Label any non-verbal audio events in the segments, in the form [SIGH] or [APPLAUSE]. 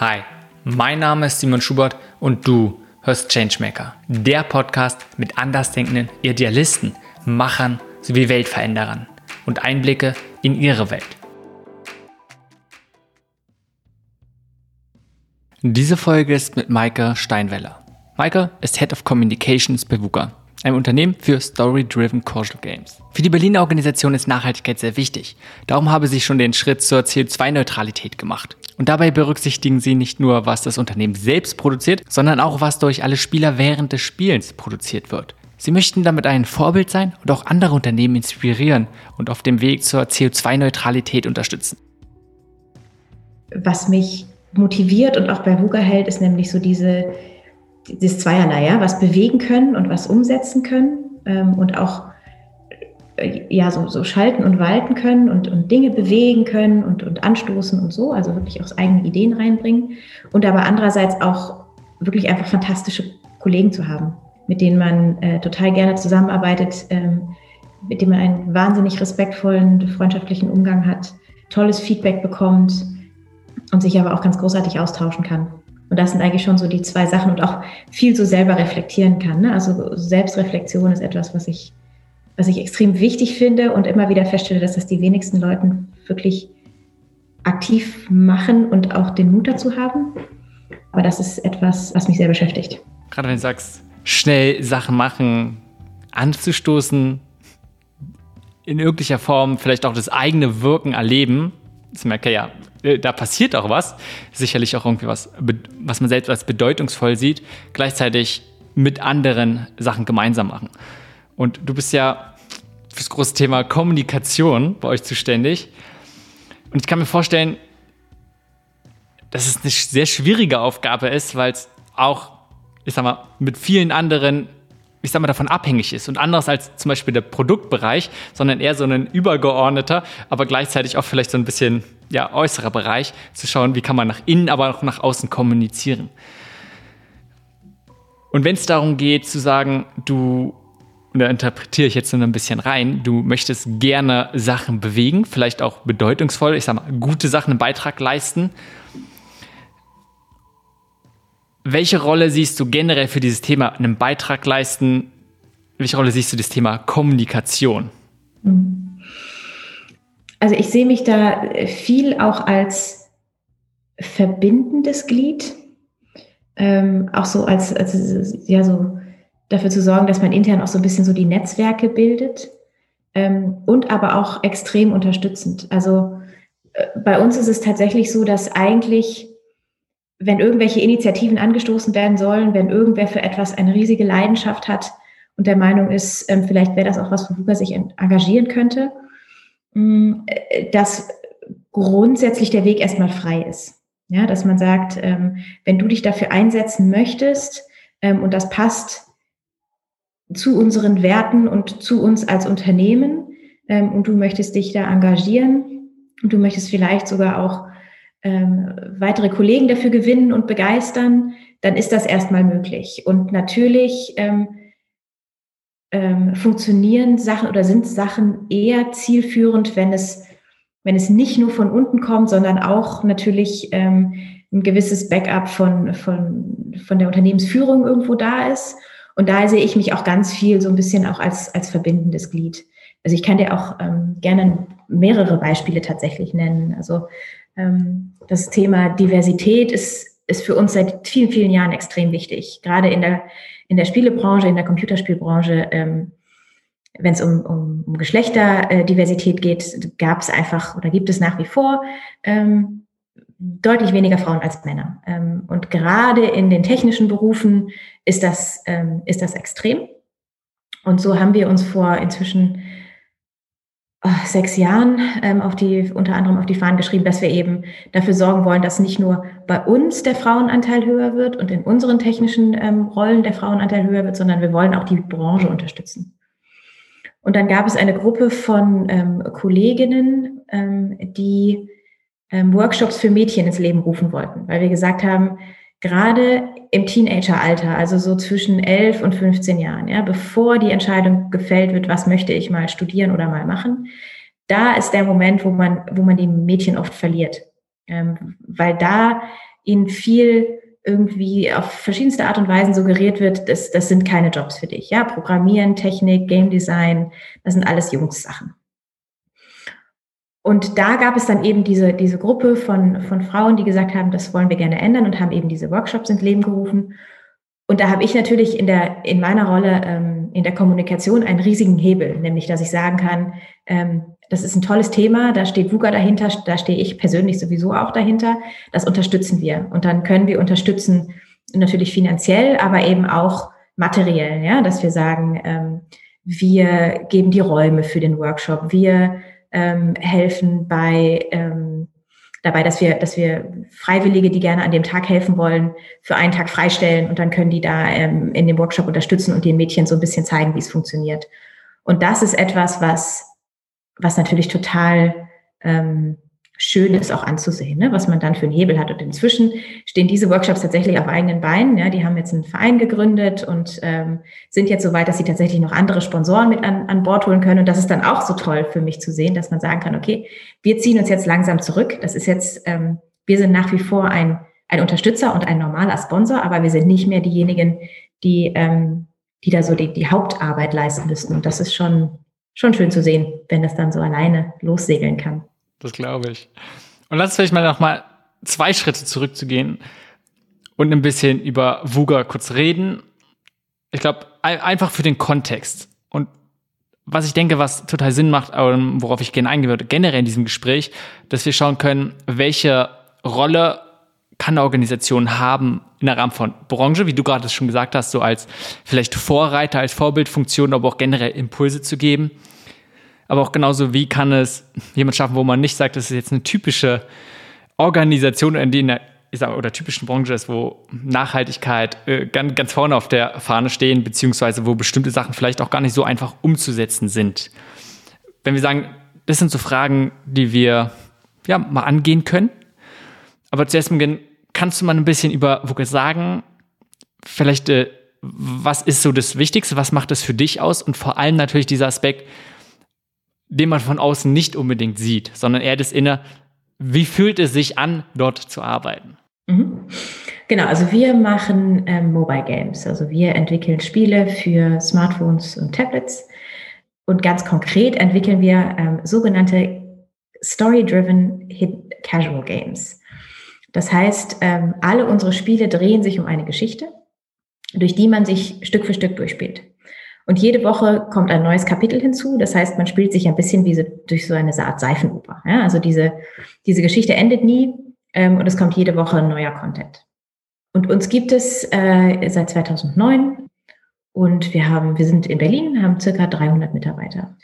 Hi, mein Name ist Simon Schubert und du hörst Changemaker, der Podcast mit andersdenkenden Idealisten, Machern sowie Weltveränderern und Einblicke in ihre Welt. Diese Folge ist mit Maike Steinweller. Maike ist Head of Communications bei VUCA einem Unternehmen für Story-Driven Casual Games. Für die Berliner Organisation ist Nachhaltigkeit sehr wichtig. Darum habe sie schon den Schritt zur CO2-Neutralität gemacht. Und dabei berücksichtigen sie nicht nur, was das Unternehmen selbst produziert, sondern auch, was durch alle Spieler während des Spielens produziert wird. Sie möchten damit ein Vorbild sein und auch andere Unternehmen inspirieren und auf dem Weg zur CO2-Neutralität unterstützen. Was mich motiviert und auch bei VUGA hält, ist nämlich so diese das Zweierlei, ja, was bewegen können und was umsetzen können ähm, und auch äh, ja, so, so schalten und walten können und, und Dinge bewegen können und, und anstoßen und so, also wirklich auch eigene Ideen reinbringen und aber andererseits auch wirklich einfach fantastische Kollegen zu haben, mit denen man äh, total gerne zusammenarbeitet, ähm, mit denen man einen wahnsinnig respektvollen, freundschaftlichen Umgang hat, tolles Feedback bekommt und sich aber auch ganz großartig austauschen kann. Und das sind eigentlich schon so die zwei Sachen und auch viel so selber reflektieren kann. Ne? Also Selbstreflexion ist etwas, was ich, was ich extrem wichtig finde und immer wieder feststelle, dass das die wenigsten Leuten wirklich aktiv machen und auch den Mut dazu haben. Aber das ist etwas, was mich sehr beschäftigt. Gerade wenn du sagst, schnell Sachen machen, anzustoßen, in irgendeiner Form vielleicht auch das eigene Wirken erleben, ich merke ja, äh, da passiert auch was. Sicherlich auch irgendwie was, was man selbst als bedeutungsvoll sieht, gleichzeitig mit anderen Sachen gemeinsam machen. Und du bist ja fürs große Thema Kommunikation bei euch zuständig. Und ich kann mir vorstellen, dass es eine sehr schwierige Aufgabe ist, weil es auch, ich sag mal, mit vielen anderen ich sag mal, davon abhängig ist und anders als zum Beispiel der Produktbereich, sondern eher so ein übergeordneter, aber gleichzeitig auch vielleicht so ein bisschen ja, äußerer Bereich, zu schauen, wie kann man nach innen, aber auch nach außen kommunizieren. Und wenn es darum geht zu sagen, du, da interpretiere ich jetzt so ein bisschen rein, du möchtest gerne Sachen bewegen, vielleicht auch bedeutungsvoll, ich sag mal, gute Sachen, einen Beitrag leisten, welche Rolle siehst du generell für dieses Thema einen Beitrag leisten? Welche Rolle siehst du das Thema Kommunikation? Also ich sehe mich da viel auch als verbindendes Glied, ähm, auch so als, als ja so dafür zu sorgen, dass man intern auch so ein bisschen so die Netzwerke bildet ähm, und aber auch extrem unterstützend. Also äh, bei uns ist es tatsächlich so, dass eigentlich wenn irgendwelche Initiativen angestoßen werden sollen, wenn irgendwer für etwas eine riesige Leidenschaft hat und der Meinung ist, ähm, vielleicht wäre das auch was, worüber sich engagieren könnte, mm, äh, dass grundsätzlich der Weg erstmal frei ist. Ja, dass man sagt, ähm, wenn du dich dafür einsetzen möchtest ähm, und das passt zu unseren Werten und zu uns als Unternehmen und du möchtest dich da engagieren und du möchtest vielleicht sogar auch ähm, weitere Kollegen dafür gewinnen und begeistern, dann ist das erstmal möglich. Und natürlich ähm, ähm, funktionieren Sachen oder sind Sachen eher zielführend, wenn es, wenn es nicht nur von unten kommt, sondern auch natürlich ähm, ein gewisses Backup von, von, von der Unternehmensführung irgendwo da ist. Und da sehe ich mich auch ganz viel so ein bisschen auch als, als verbindendes Glied. Also ich kann dir auch ähm, gerne mehrere Beispiele tatsächlich nennen. Also das Thema Diversität ist, ist für uns seit vielen, vielen Jahren extrem wichtig. Gerade in der, in der Spielebranche, in der Computerspielbranche, ähm, wenn es um, um, um Geschlechterdiversität geht, gab es einfach oder gibt es nach wie vor ähm, deutlich weniger Frauen als Männer. Ähm, und gerade in den technischen Berufen ist das, ähm, ist das extrem. Und so haben wir uns vor inzwischen sechs Jahren ähm, auf die, unter anderem auf die Fahnen geschrieben, dass wir eben dafür sorgen wollen, dass nicht nur bei uns der Frauenanteil höher wird und in unseren technischen ähm, Rollen der Frauenanteil höher wird, sondern wir wollen auch die Branche unterstützen. Und dann gab es eine Gruppe von ähm, Kolleginnen, ähm, die ähm, Workshops für Mädchen ins Leben rufen wollten, weil wir gesagt haben, gerade im Teenageralter, also so zwischen 11 und 15 Jahren, ja, bevor die Entscheidung gefällt wird, was möchte ich mal studieren oder mal machen, da ist der Moment, wo man, wo man die Mädchen oft verliert. Ähm, weil da ihnen viel irgendwie auf verschiedenste Art und Weisen suggeriert wird, das, das sind keine Jobs für dich. Ja, Programmieren, Technik, Game Design, das sind alles Jungssachen. Und da gab es dann eben diese, diese Gruppe von, von Frauen, die gesagt haben, das wollen wir gerne ändern und haben eben diese Workshops ins Leben gerufen. Und da habe ich natürlich in, der, in meiner Rolle ähm, in der Kommunikation einen riesigen Hebel, nämlich dass ich sagen kann, ähm, das ist ein tolles Thema, da steht VUGA dahinter, da stehe ich persönlich sowieso auch dahinter. Das unterstützen wir. Und dann können wir unterstützen, natürlich finanziell, aber eben auch materiell, ja, dass wir sagen, ähm, wir geben die Räume für den Workshop, wir ähm, helfen bei ähm, dabei, dass wir, dass wir Freiwillige, die gerne an dem Tag helfen wollen, für einen Tag freistellen und dann können die da ähm, in dem Workshop unterstützen und den Mädchen so ein bisschen zeigen, wie es funktioniert. Und das ist etwas, was, was natürlich total ähm, schön ist auch anzusehen, ne, was man dann für einen Hebel hat. Und inzwischen stehen diese Workshops tatsächlich auf eigenen Beinen. Ja, die haben jetzt einen Verein gegründet und ähm, sind jetzt so weit, dass sie tatsächlich noch andere Sponsoren mit an, an Bord holen können. Und das ist dann auch so toll für mich zu sehen, dass man sagen kann, okay, wir ziehen uns jetzt langsam zurück. Das ist jetzt, ähm, wir sind nach wie vor ein, ein Unterstützer und ein normaler Sponsor, aber wir sind nicht mehr diejenigen, die, ähm, die da so die, die Hauptarbeit leisten müssen. Und das ist schon, schon schön zu sehen, wenn das dann so alleine lossegeln kann. Das glaube ich. Und lass uns vielleicht mal noch mal zwei Schritte zurückzugehen und ein bisschen über VUGA kurz reden. Ich glaube, einfach für den Kontext. Und was ich denke, was total Sinn macht, worauf ich gerne eingehen würde, generell in diesem Gespräch, dass wir schauen können, welche Rolle kann eine Organisation haben in der Rahmen von Branche, wie du gerade schon gesagt hast, so als vielleicht Vorreiter, als Vorbildfunktion, aber auch generell Impulse zu geben aber auch genauso, wie kann es jemand schaffen, wo man nicht sagt, das ist jetzt eine typische Organisation, in der ich sag, oder typischen Branche ist, wo Nachhaltigkeit äh, ganz, ganz vorne auf der Fahne stehen, beziehungsweise wo bestimmte Sachen vielleicht auch gar nicht so einfach umzusetzen sind. Wenn wir sagen, das sind so Fragen, die wir ja mal angehen können. Aber zuerst mal kannst du mal ein bisschen über Vogue sagen, vielleicht, äh, was ist so das Wichtigste, was macht das für dich aus und vor allem natürlich dieser Aspekt, den man von außen nicht unbedingt sieht, sondern eher das Inner, wie fühlt es sich an, dort zu arbeiten? Mhm. Genau, also wir machen ähm, Mobile Games. Also wir entwickeln Spiele für Smartphones und Tablets. Und ganz konkret entwickeln wir ähm, sogenannte Story-Driven Casual Games. Das heißt, ähm, alle unsere Spiele drehen sich um eine Geschichte, durch die man sich Stück für Stück durchspielt. Und jede Woche kommt ein neues Kapitel hinzu. Das heißt, man spielt sich ein bisschen wie so, durch so eine Art Seifenoper. Ja? Also diese, diese Geschichte endet nie ähm, und es kommt jede Woche ein neuer Content. Und uns gibt es äh, seit 2009 und wir haben, wir sind in Berlin, haben circa 300 Mitarbeiter.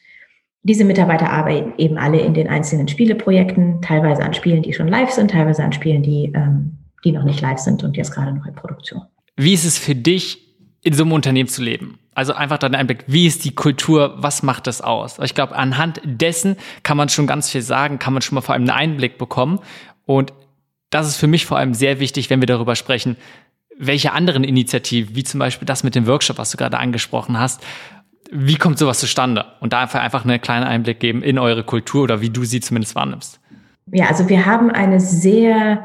Diese Mitarbeiter arbeiten eben alle in den einzelnen Spieleprojekten, teilweise an Spielen, die schon live sind, teilweise an Spielen, die, ähm, die noch nicht live sind und jetzt gerade noch in Produktion. Wie ist es für dich, in so einem Unternehmen zu leben? Also einfach dann Einblick, wie ist die Kultur, was macht das aus? Ich glaube, anhand dessen kann man schon ganz viel sagen, kann man schon mal vor allem einen Einblick bekommen. Und das ist für mich vor allem sehr wichtig, wenn wir darüber sprechen, welche anderen Initiativen, wie zum Beispiel das mit dem Workshop, was du gerade angesprochen hast, wie kommt sowas zustande? Und da einfach einen kleinen Einblick geben in eure Kultur oder wie du sie zumindest wahrnimmst. Ja, also wir haben eine sehr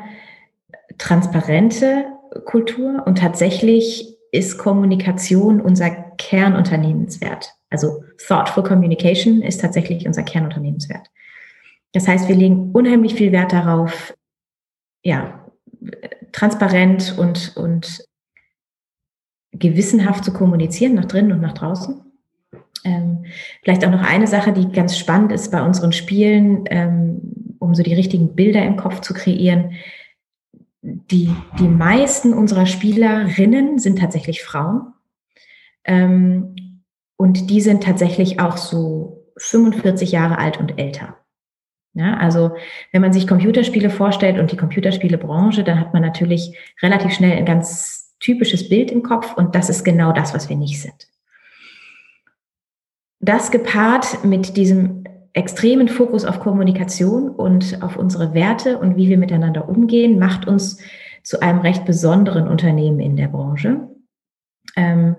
transparente Kultur und tatsächlich ist Kommunikation unser Kernunternehmenswert. Also Thoughtful Communication ist tatsächlich unser Kernunternehmenswert. Das heißt, wir legen unheimlich viel Wert darauf, ja, transparent und, und gewissenhaft zu kommunizieren, nach drinnen und nach draußen. Ähm, vielleicht auch noch eine Sache, die ganz spannend ist bei unseren Spielen, ähm, um so die richtigen Bilder im Kopf zu kreieren die, die meisten unserer Spielerinnen sind tatsächlich Frauen. Ähm, und die sind tatsächlich auch so 45 Jahre alt und älter. Ja, also wenn man sich Computerspiele vorstellt und die Computerspielebranche, dann hat man natürlich relativ schnell ein ganz typisches Bild im Kopf und das ist genau das, was wir nicht sind. Das gepaart mit diesem extremen Fokus auf Kommunikation und auf unsere Werte und wie wir miteinander umgehen, macht uns zu einem recht besonderen Unternehmen in der Branche. Ähm,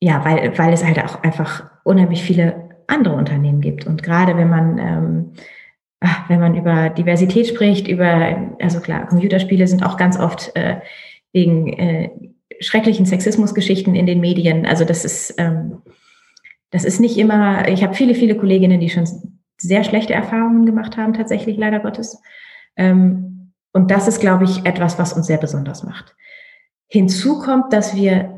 ja, weil, weil es halt auch einfach unheimlich viele andere Unternehmen gibt. Und gerade wenn man ähm, ach, wenn man über Diversität spricht, über, also klar, Computerspiele sind auch ganz oft äh, wegen äh, schrecklichen Sexismusgeschichten in den Medien. Also das ist, ähm, das ist nicht immer, ich habe viele, viele Kolleginnen, die schon sehr schlechte Erfahrungen gemacht haben, tatsächlich leider Gottes. Ähm, und das ist, glaube ich, etwas, was uns sehr besonders macht. Hinzu kommt, dass wir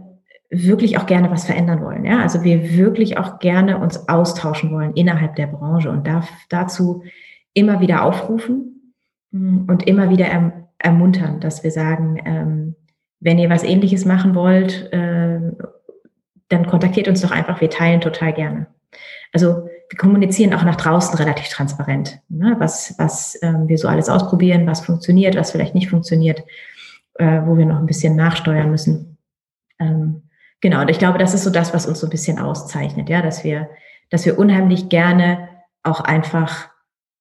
wirklich auch gerne was verändern wollen. Ja? Also wir wirklich auch gerne uns austauschen wollen innerhalb der Branche und darf dazu immer wieder aufrufen mm, und immer wieder erm ermuntern, dass wir sagen, ähm, wenn ihr was ähnliches machen wollt, äh, dann kontaktiert uns doch einfach, wir teilen total gerne. Also wir kommunizieren auch nach draußen relativ transparent, ne? was, was ähm, wir so alles ausprobieren, was funktioniert, was vielleicht nicht funktioniert, äh, wo wir noch ein bisschen nachsteuern müssen. Ähm, genau, und ich glaube, das ist so das, was uns so ein bisschen auszeichnet, ja, dass wir, dass wir unheimlich gerne auch einfach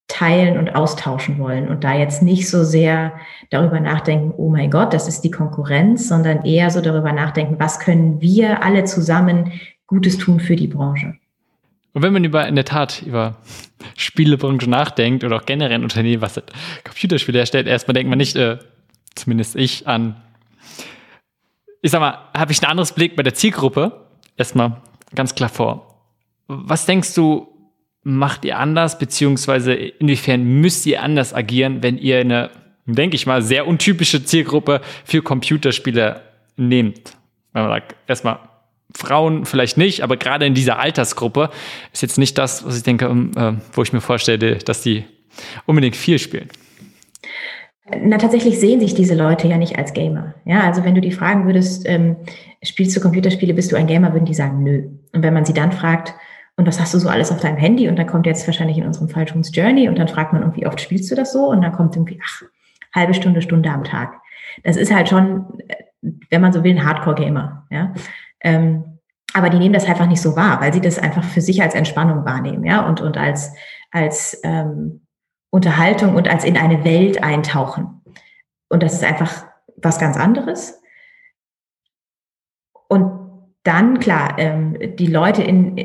teilen und austauschen wollen und da jetzt nicht so sehr darüber nachdenken, oh mein Gott, das ist die Konkurrenz, sondern eher so darüber nachdenken, was können wir alle zusammen Gutes tun für die Branche. Und wenn man über in der Tat über [LAUGHS] Spielebranche nachdenkt oder auch generell ein Unternehmen, was Computerspiele herstellt, erstmal denkt man nicht, äh, zumindest ich, an, ich sag mal, habe ich ein anderes Blick bei der Zielgruppe, erstmal ganz klar vor. Was denkst du, macht ihr anders, beziehungsweise inwiefern müsst ihr anders agieren, wenn ihr eine, denke ich mal, sehr untypische Zielgruppe für Computerspiele nehmt? Wenn man sagt, erstmal Frauen vielleicht nicht, aber gerade in dieser Altersgruppe ist jetzt nicht das, was ich denke, äh, wo ich mir vorstelle, dass die unbedingt viel spielen. Na, tatsächlich sehen sich diese Leute ja nicht als Gamer. Ja, also wenn du die fragen würdest, ähm, spielst du Computerspiele, bist du ein Gamer, würden die sagen, nö. Und wenn man sie dann fragt, und was hast du so alles auf deinem Handy? Und dann kommt jetzt wahrscheinlich in unserem Fall Toons Journey und dann fragt man, und wie oft spielst du das so? Und dann kommt irgendwie, ach, halbe Stunde, Stunde am Tag. Das ist halt schon, wenn man so will, ein Hardcore-Gamer. Ja? Ähm, aber die nehmen das einfach nicht so wahr, weil sie das einfach für sich als Entspannung wahrnehmen, ja, und, und als, als ähm, Unterhaltung und als in eine Welt eintauchen. Und das ist einfach was ganz anderes. Und dann, klar, ähm, die Leute in,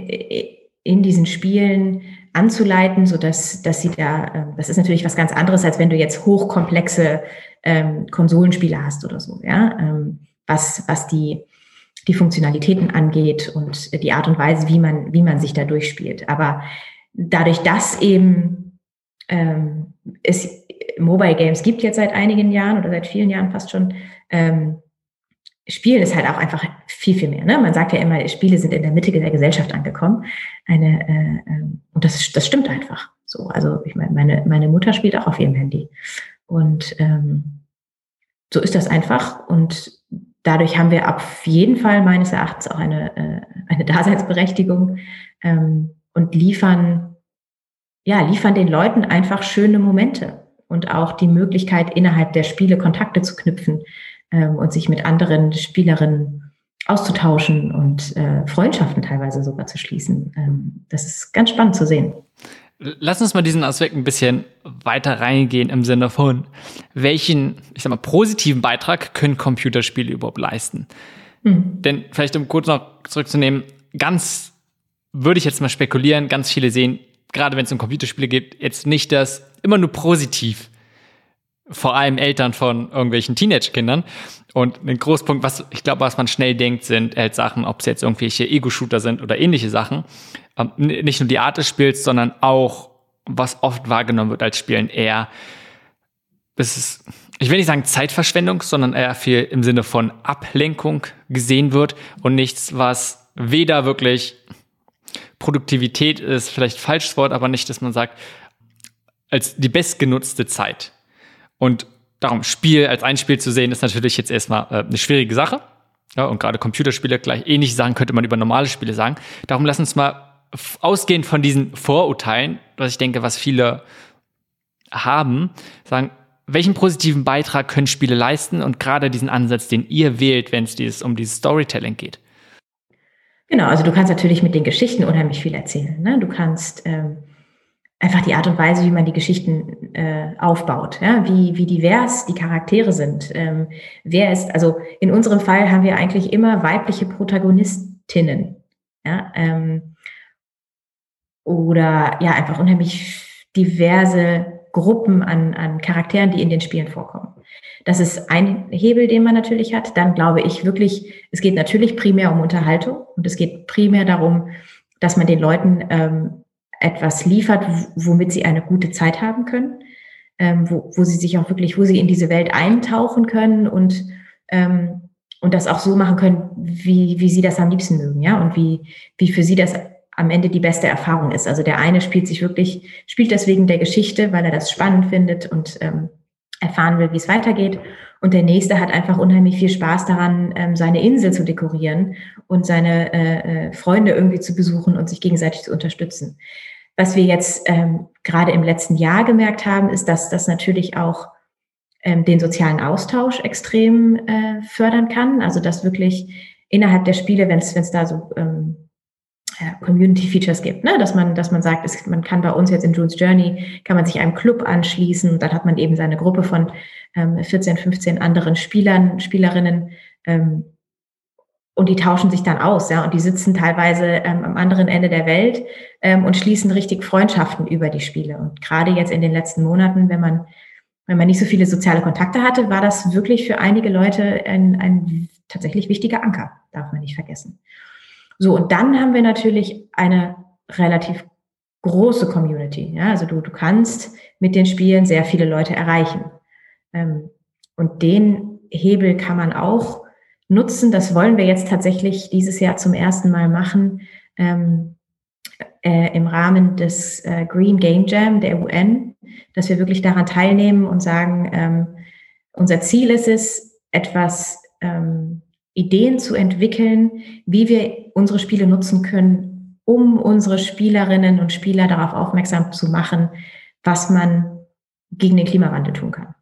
in diesen Spielen anzuleiten, so dass, dass sie da, äh, das ist natürlich was ganz anderes, als wenn du jetzt hochkomplexe ähm, Konsolenspiele hast oder so, ja, ähm, was, was die, die Funktionalitäten angeht und die Art und Weise, wie man, wie man sich da durchspielt. Aber dadurch, dass eben ähm, es Mobile Games gibt jetzt seit einigen Jahren oder seit vielen Jahren fast schon, ähm, Spielen ist halt auch einfach viel, viel mehr. Ne? Man sagt ja immer, Spiele sind in der Mitte der Gesellschaft angekommen. Eine, äh, äh, und das, das stimmt einfach. So, also ich meine, meine, meine Mutter spielt auch auf ihrem Handy. Und ähm, so ist das einfach. Und dadurch haben wir auf jeden Fall meines Erachtens auch eine, äh, eine Daseinsberechtigung ähm, und liefern, ja, liefern den Leuten einfach schöne Momente und auch die Möglichkeit, innerhalb der Spiele Kontakte zu knüpfen ähm, und sich mit anderen Spielerinnen auszutauschen und äh, Freundschaften teilweise sogar zu schließen. Ähm, das ist ganz spannend zu sehen. Lass uns mal diesen Aspekt ein bisschen weiter reingehen im Sinne von, welchen, ich sag mal, positiven Beitrag können Computerspiele überhaupt leisten? Mhm. Denn vielleicht um kurz noch zurückzunehmen, ganz würde ich jetzt mal spekulieren, ganz viele sehen, gerade wenn es um Computerspiele geht, jetzt nicht das immer nur positiv vor allem Eltern von irgendwelchen Teenage-Kindern. Und ein Großpunkt, was ich glaube, was man schnell denkt, sind halt Sachen, ob es jetzt irgendwelche Ego-Shooter sind oder ähnliche Sachen. Ähm, nicht nur die Art des Spiels, sondern auch, was oft wahrgenommen wird als Spielen, eher, es ist, ich will nicht sagen Zeitverschwendung, sondern eher viel im Sinne von Ablenkung gesehen wird und nichts, was weder wirklich Produktivität ist, vielleicht falsches Wort, aber nicht, dass man sagt, als die bestgenutzte Zeit und darum, Spiel als ein Spiel zu sehen, ist natürlich jetzt erstmal äh, eine schwierige Sache. Ja, und gerade Computerspiele, gleich ähnliche Sachen könnte man über normale Spiele sagen. Darum lass uns mal ausgehend von diesen Vorurteilen, was ich denke, was viele haben, sagen, welchen positiven Beitrag können Spiele leisten und gerade diesen Ansatz, den ihr wählt, wenn es um dieses Storytelling geht? Genau, also du kannst natürlich mit den Geschichten unheimlich viel erzählen. Ne? Du kannst ähm, einfach die Art und Weise, wie man die Geschichten äh, aufbaut, ja? wie, wie divers die Charaktere sind. Ähm, wer ist, also in unserem Fall haben wir eigentlich immer weibliche Protagonistinnen. Ja? Ähm, oder ja, einfach unheimlich diverse Gruppen an, an Charakteren, die in den Spielen vorkommen. Das ist ein Hebel, den man natürlich hat. Dann glaube ich wirklich, es geht natürlich primär um Unterhaltung und es geht primär darum, dass man den Leuten ähm, etwas liefert, womit sie eine gute Zeit haben können, ähm, wo, wo sie sich auch wirklich, wo sie in diese Welt eintauchen können und ähm, und das auch so machen können, wie, wie sie das am liebsten mögen, ja, und wie, wie für sie das am Ende die beste Erfahrung ist. Also der eine spielt sich wirklich, spielt deswegen der Geschichte, weil er das spannend findet und ähm, erfahren will, wie es weitergeht. Und der nächste hat einfach unheimlich viel Spaß daran, ähm, seine Insel zu dekorieren und seine äh, äh, Freunde irgendwie zu besuchen und sich gegenseitig zu unterstützen. Was wir jetzt ähm, gerade im letzten Jahr gemerkt haben, ist, dass das natürlich auch ähm, den sozialen Austausch extrem äh, fördern kann. Also dass wirklich innerhalb der Spiele, wenn es da so ähm, Community Features gibt, ne? dass man, dass man sagt, es, man kann bei uns jetzt in June's Journey, kann man sich einem Club anschließen und dann hat man eben seine Gruppe von ähm, 14, 15 anderen Spielern, Spielerinnen ähm, und die tauschen sich dann aus, ja, und die sitzen teilweise ähm, am anderen Ende der Welt ähm, und schließen richtig Freundschaften über die Spiele. Und gerade jetzt in den letzten Monaten, wenn man wenn man nicht so viele soziale Kontakte hatte, war das wirklich für einige Leute ein, ein tatsächlich wichtiger Anker, darf man nicht vergessen. So, und dann haben wir natürlich eine relativ große Community. Ja? Also du, du kannst mit den Spielen sehr viele Leute erreichen. Ähm, und den Hebel kann man auch nutzen. Das wollen wir jetzt tatsächlich dieses Jahr zum ersten Mal machen ähm, äh, im Rahmen des äh, Green Game Jam der UN, dass wir wirklich daran teilnehmen und sagen, ähm, unser Ziel ist es, etwas ähm, Ideen zu entwickeln, wie wir unsere Spiele nutzen können, um unsere Spielerinnen und Spieler darauf aufmerksam zu machen, was man gegen den Klimawandel tun kann.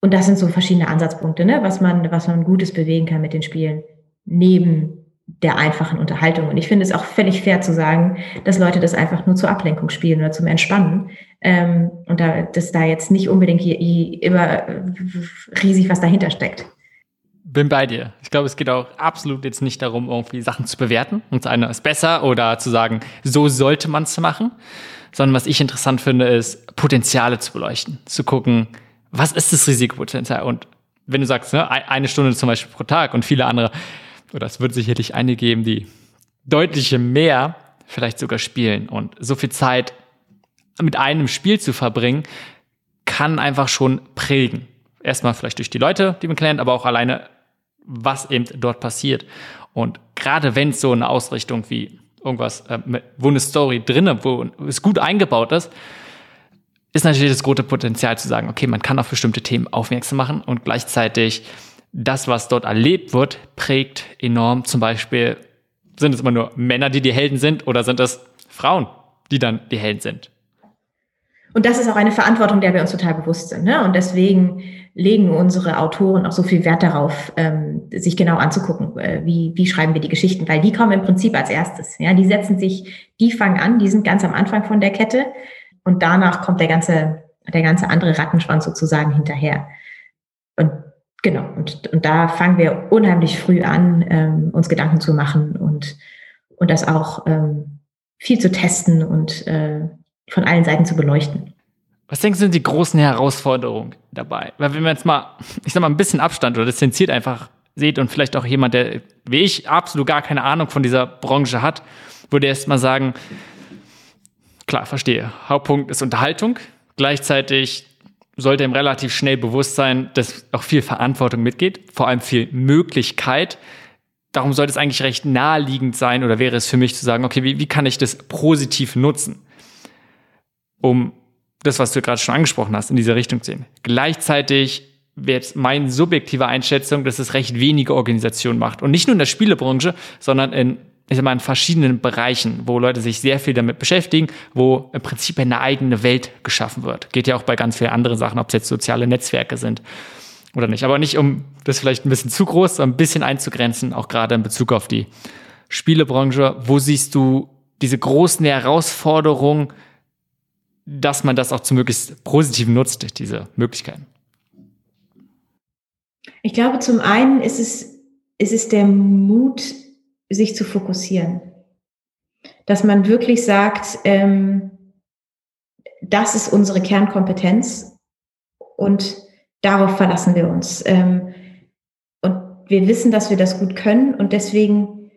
Und das sind so verschiedene Ansatzpunkte, ne? was man, was man Gutes bewegen kann mit den Spielen, neben der einfachen Unterhaltung. Und ich finde es auch völlig fair zu sagen, dass Leute das einfach nur zur Ablenkung spielen oder zum Entspannen. Ähm, und da, dass da jetzt nicht unbedingt hier, hier immer riesig was dahinter steckt bin bei dir. Ich glaube, es geht auch absolut jetzt nicht darum, irgendwie Sachen zu bewerten. Und zu einer ist besser oder zu sagen, so sollte man es machen, sondern was ich interessant finde, ist Potenziale zu beleuchten, zu gucken, was ist das Risikopotenzial? Und wenn du sagst, ne, eine Stunde zum Beispiel pro Tag und viele andere, oder es wird sicherlich eine geben, die deutliche mehr vielleicht sogar spielen. Und so viel Zeit mit einem Spiel zu verbringen, kann einfach schon prägen. Erstmal vielleicht durch die Leute, die man kennt, aber auch alleine was eben dort passiert. Und gerade wenn es so eine Ausrichtung wie irgendwas, äh, wo eine Story drinne, wo es gut eingebaut ist, ist natürlich das große Potenzial zu sagen, okay, man kann auf bestimmte Themen aufmerksam machen und gleichzeitig das, was dort erlebt wird, prägt enorm. Zum Beispiel, sind es immer nur Männer, die die Helden sind oder sind es Frauen, die dann die Helden sind? Und das ist auch eine Verantwortung, der wir uns total bewusst sind. Ne? Und deswegen legen unsere Autoren auch so viel Wert darauf, ähm, sich genau anzugucken, äh, wie, wie schreiben wir die Geschichten, weil die kommen im Prinzip als erstes. Ja, die setzen sich, die fangen an, die sind ganz am Anfang von der Kette und danach kommt der ganze, der ganze andere Rattenschwanz sozusagen hinterher. Und genau, und, und da fangen wir unheimlich früh an, ähm, uns Gedanken zu machen und, und das auch ähm, viel zu testen und äh, von allen Seiten zu beleuchten. Was denkst du, sind die großen Herausforderungen dabei? Weil wenn man jetzt mal, ich sag mal, ein bisschen Abstand oder distanziert einfach seht und vielleicht auch jemand, der wie ich absolut gar keine Ahnung von dieser Branche hat, würde erst mal sagen, klar, verstehe. Hauptpunkt ist Unterhaltung. Gleichzeitig sollte ihm relativ schnell bewusst sein, dass auch viel Verantwortung mitgeht, vor allem viel Möglichkeit. Darum sollte es eigentlich recht naheliegend sein oder wäre es für mich zu sagen, okay, wie, wie kann ich das positiv nutzen, um das, was du gerade schon angesprochen hast, in dieser Richtung sehen. Gleichzeitig wäre jetzt meine subjektive Einschätzung, dass es recht wenige Organisationen macht. Und nicht nur in der Spielebranche, sondern in, ich sag mal, in verschiedenen Bereichen, wo Leute sich sehr viel damit beschäftigen, wo im Prinzip eine eigene Welt geschaffen wird. Geht ja auch bei ganz vielen anderen Sachen, ob es jetzt soziale Netzwerke sind oder nicht. Aber nicht, um das vielleicht ein bisschen zu groß, sondern ein bisschen einzugrenzen, auch gerade in Bezug auf die Spielebranche. Wo siehst du diese großen Herausforderungen, dass man das auch zum möglichst Positiven nutzt, diese Möglichkeiten? Ich glaube, zum einen ist es, ist es der Mut, sich zu fokussieren. Dass man wirklich sagt, ähm, das ist unsere Kernkompetenz und darauf verlassen wir uns. Ähm, und wir wissen, dass wir das gut können und deswegen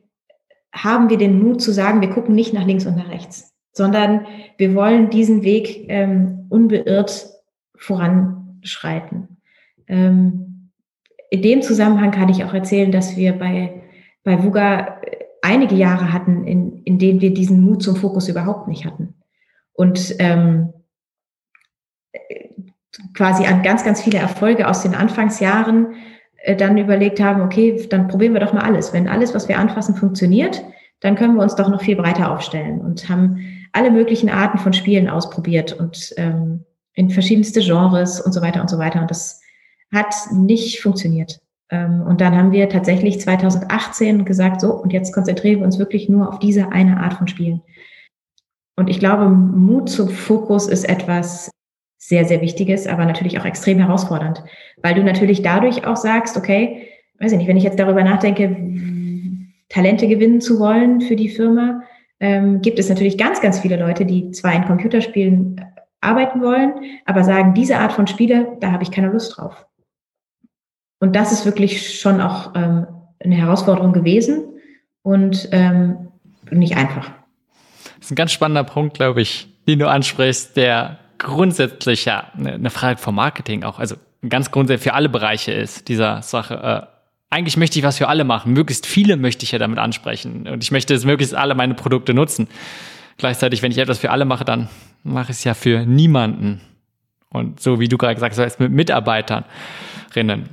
haben wir den Mut zu sagen, wir gucken nicht nach links und nach rechts, sondern wir wollen diesen Weg ähm, unbeirrt voranschreiten. Ähm, in dem Zusammenhang kann ich auch erzählen, dass wir bei, bei VUGA einige Jahre hatten, in, in denen wir diesen Mut zum Fokus überhaupt nicht hatten. Und ähm, quasi an ganz, ganz viele Erfolge aus den Anfangsjahren äh, dann überlegt haben, okay, dann probieren wir doch mal alles. Wenn alles, was wir anfassen, funktioniert, dann können wir uns doch noch viel breiter aufstellen und haben alle möglichen Arten von Spielen ausprobiert und ähm, in verschiedenste Genres und so weiter und so weiter. Und das hat nicht funktioniert. Ähm, und dann haben wir tatsächlich 2018 gesagt, so, und jetzt konzentrieren wir uns wirklich nur auf diese eine Art von Spielen. Und ich glaube, Mut zum Fokus ist etwas sehr, sehr Wichtiges, aber natürlich auch extrem herausfordernd, weil du natürlich dadurch auch sagst, okay, weiß ich nicht, wenn ich jetzt darüber nachdenke, Talente gewinnen zu wollen für die Firma, ähm, gibt es natürlich ganz, ganz viele Leute, die zwar in Computerspielen äh, arbeiten wollen, aber sagen, diese Art von Spiele, da habe ich keine Lust drauf. Und das ist wirklich schon auch ähm, eine Herausforderung gewesen und ähm, nicht einfach. Das ist ein ganz spannender Punkt, glaube ich, den du ansprichst, der grundsätzlich ja eine Frage vom Marketing auch, also ganz grundsätzlich für alle Bereiche ist, dieser Sache. Äh, eigentlich möchte ich was für alle machen. Möglichst viele möchte ich ja damit ansprechen. Und ich möchte es möglichst alle meine Produkte nutzen. Gleichzeitig, wenn ich etwas für alle mache, dann mache ich es ja für niemanden. Und so wie du gerade gesagt hast, mit Mitarbeiterinnen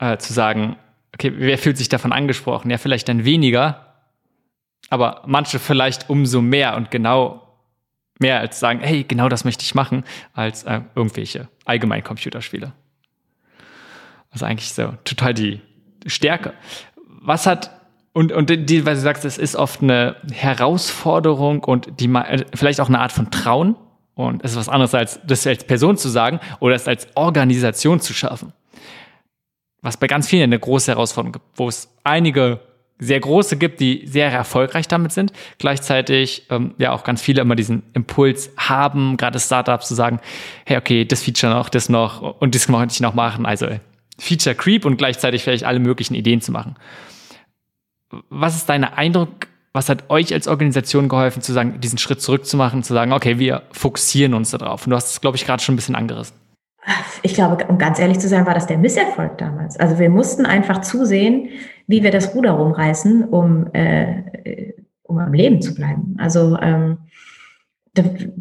äh, zu sagen, okay, wer fühlt sich davon angesprochen? Ja, vielleicht dann weniger, aber manche vielleicht umso mehr. Und genau mehr als sagen, hey, genau das möchte ich machen, als äh, irgendwelche allgemeinen Computerspiele. Also eigentlich so total die Stärke. Was hat und, und die, weil du sagst, es ist oft eine Herausforderung und die äh, vielleicht auch eine Art von Trauen. Und es ist was anderes, als das als Person zu sagen oder es als Organisation zu schaffen. Was bei ganz vielen eine große Herausforderung gibt, wo es einige sehr große gibt, die sehr erfolgreich damit sind. Gleichzeitig ähm, ja auch ganz viele immer diesen Impuls haben, gerade Startups zu sagen, hey, okay, das Feature noch, das noch und das möchte ich noch machen. Also Feature Creep und gleichzeitig vielleicht alle möglichen Ideen zu machen. Was ist dein Eindruck? Was hat euch als Organisation geholfen, zu sagen, diesen Schritt zurückzumachen, zu sagen, okay, wir fokussieren uns darauf? Und du hast es, glaube ich, gerade schon ein bisschen angerissen. Ich glaube, um ganz ehrlich zu sein, war das der Misserfolg damals. Also wir mussten einfach zusehen, wie wir das Ruder rumreißen, um, äh, um am Leben zu bleiben. Also ähm,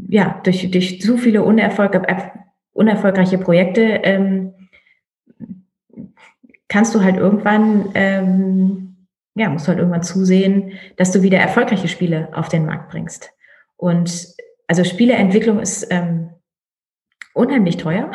ja, durch, durch zu viele unerfolg, äh, unerfolgreiche Projekte ähm, kannst du halt irgendwann, ähm, ja, musst du halt irgendwann zusehen, dass du wieder erfolgreiche Spiele auf den Markt bringst. Und also Spieleentwicklung ist ähm, unheimlich teuer.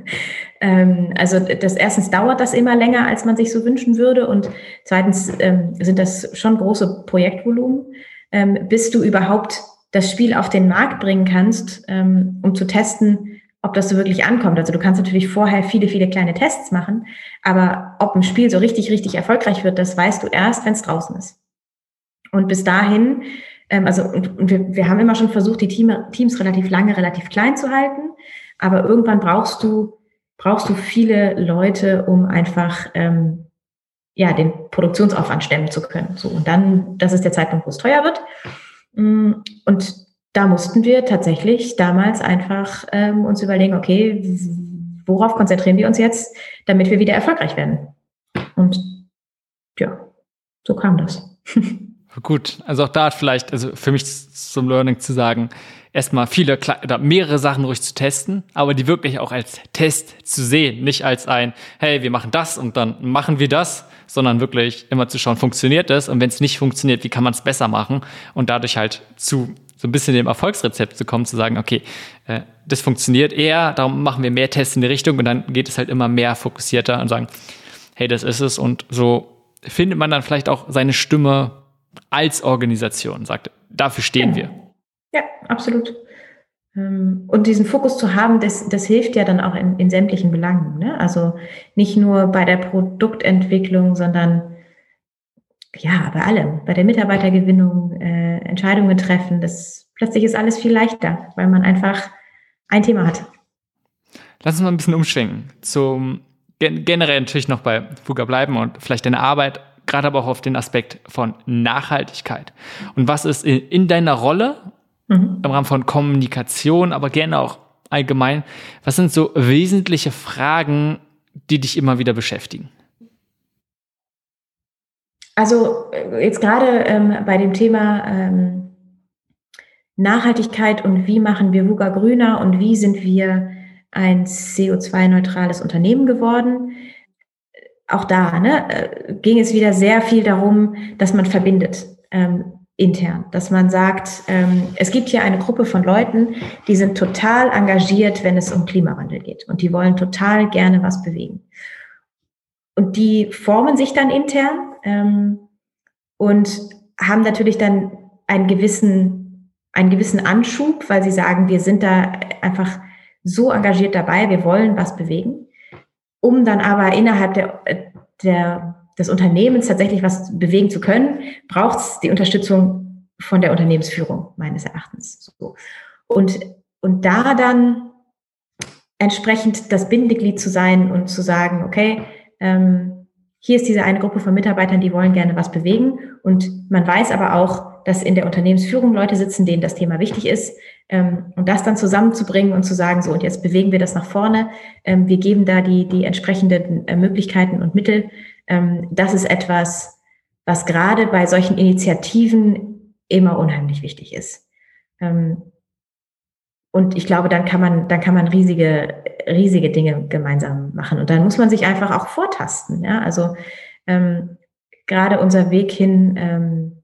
[LAUGHS] ähm, also das erstens dauert das immer länger, als man sich so wünschen würde. Und zweitens ähm, sind das schon große Projektvolumen, ähm, bis du überhaupt das Spiel auf den Markt bringen kannst, ähm, um zu testen, ob das so wirklich ankommt. Also du kannst natürlich vorher viele, viele kleine Tests machen, aber ob ein Spiel so richtig, richtig erfolgreich wird, das weißt du erst, wenn es draußen ist. Und bis dahin, ähm, also und, wir, wir haben immer schon versucht, die Team, Teams relativ lange, relativ klein zu halten, aber irgendwann brauchst du, brauchst du viele Leute, um einfach ähm, ja, den Produktionsaufwand stemmen zu können. So, und dann, das ist der Zeitpunkt, wo es teuer wird. Mm, und da mussten wir tatsächlich damals einfach ähm, uns überlegen, okay, worauf konzentrieren wir uns jetzt, damit wir wieder erfolgreich werden? Und ja, so kam das. [LAUGHS] Gut, also auch da vielleicht, also für mich zum Learning zu sagen, erstmal viele oder mehrere Sachen ruhig zu testen, aber die wirklich auch als Test zu sehen, nicht als ein, hey, wir machen das und dann machen wir das, sondern wirklich immer zu schauen, funktioniert das und wenn es nicht funktioniert, wie kann man es besser machen und dadurch halt zu so ein bisschen dem Erfolgsrezept zu kommen, zu sagen, okay, äh, das funktioniert eher, darum machen wir mehr Tests in die Richtung und dann geht es halt immer mehr fokussierter und sagen, hey, das ist es und so findet man dann vielleicht auch seine Stimme als Organisation, sagt, dafür stehen ja. wir. Ja, absolut. Ähm, und diesen Fokus zu haben, das, das hilft ja dann auch in, in sämtlichen Belangen. Ne? Also nicht nur bei der Produktentwicklung, sondern ja, bei allem, bei der Mitarbeitergewinnung, äh, Entscheidungen treffen. Das plötzlich ist alles viel leichter, weil man einfach ein Thema hat. Lass uns mal ein bisschen umschwenken. Zum generell natürlich noch bei Fuga bleiben und vielleicht deine Arbeit, gerade aber auch auf den Aspekt von Nachhaltigkeit. Und was ist in deiner Rolle mhm. im Rahmen von Kommunikation, aber gerne auch allgemein, was sind so wesentliche Fragen, die dich immer wieder beschäftigen? Also äh, jetzt gerade ähm, bei dem Thema ähm, Nachhaltigkeit und wie machen wir VUGA grüner und wie sind wir ein CO2-neutrales Unternehmen geworden. Auch da ne, äh, ging es wieder sehr viel darum, dass man verbindet ähm, intern, dass man sagt, ähm, es gibt hier eine Gruppe von Leuten, die sind total engagiert, wenn es um Klimawandel geht und die wollen total gerne was bewegen. Und die formen sich dann intern ähm, und haben natürlich dann einen gewissen, einen gewissen Anschub, weil sie sagen, wir sind da einfach so engagiert dabei, wir wollen was bewegen, um dann aber innerhalb der, der, des Unternehmens tatsächlich was bewegen zu können, braucht es die Unterstützung von der Unternehmensführung meines Erachtens. So. Und, und da dann entsprechend das Bindeglied zu sein und zu sagen, okay, ähm, hier ist diese eine Gruppe von Mitarbeitern, die wollen gerne was bewegen. Und man weiß aber auch, dass in der Unternehmensführung Leute sitzen, denen das Thema wichtig ist. Ähm, und das dann zusammenzubringen und zu sagen, so, und jetzt bewegen wir das nach vorne. Ähm, wir geben da die, die entsprechenden äh, Möglichkeiten und Mittel. Ähm, das ist etwas, was gerade bei solchen Initiativen immer unheimlich wichtig ist. Und ich glaube, dann kann man, dann kann man riesige, riesige Dinge gemeinsam machen. Und dann muss man sich einfach auch vortasten. Ja, also ähm, gerade unser Weg hin ähm,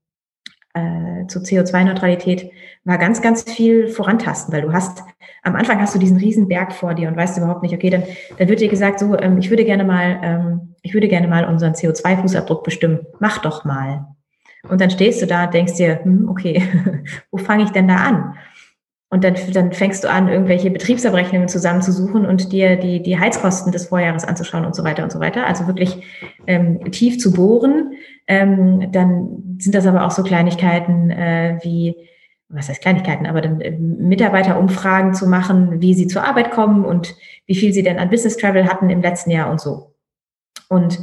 äh, zur CO2-Neutralität war ganz, ganz viel vorantasten, weil du hast, am Anfang hast du diesen riesen Berg vor dir und weißt überhaupt nicht, okay, dann, dann wird dir gesagt, so, ähm, ich würde gerne mal, ähm, ich würde gerne mal unseren CO2-Fußabdruck bestimmen. Mach doch mal. Und dann stehst du da und denkst dir, hm, okay, [LAUGHS] wo fange ich denn da an? Und dann, dann fängst du an, irgendwelche Betriebsabrechnungen zusammenzusuchen und dir die, die Heizkosten des Vorjahres anzuschauen und so weiter und so weiter. Also wirklich ähm, tief zu bohren. Ähm, dann sind das aber auch so Kleinigkeiten äh, wie, was heißt Kleinigkeiten, aber dann äh, Mitarbeiterumfragen zu machen, wie sie zur Arbeit kommen und wie viel sie denn an Business Travel hatten im letzten Jahr und so. Und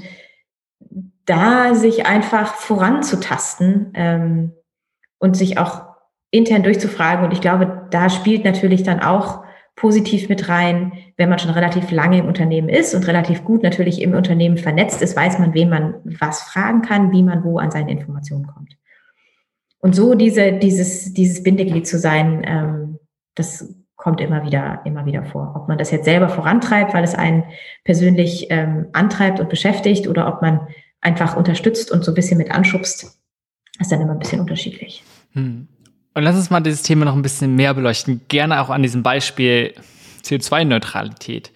da sich einfach voranzutasten ähm, und sich auch intern durchzufragen. Und ich glaube, da spielt natürlich dann auch positiv mit rein, wenn man schon relativ lange im Unternehmen ist und relativ gut natürlich im Unternehmen vernetzt ist, weiß man, wen man was fragen kann, wie man wo an seine Informationen kommt. Und so diese, dieses, dieses Bindeglied zu sein, ähm, das kommt immer wieder, immer wieder vor. Ob man das jetzt selber vorantreibt, weil es einen persönlich ähm, antreibt und beschäftigt, oder ob man einfach unterstützt und so ein bisschen mit anschubst, ist dann immer ein bisschen unterschiedlich. Hm. Und lass uns mal dieses Thema noch ein bisschen mehr beleuchten. Gerne auch an diesem Beispiel CO2-Neutralität.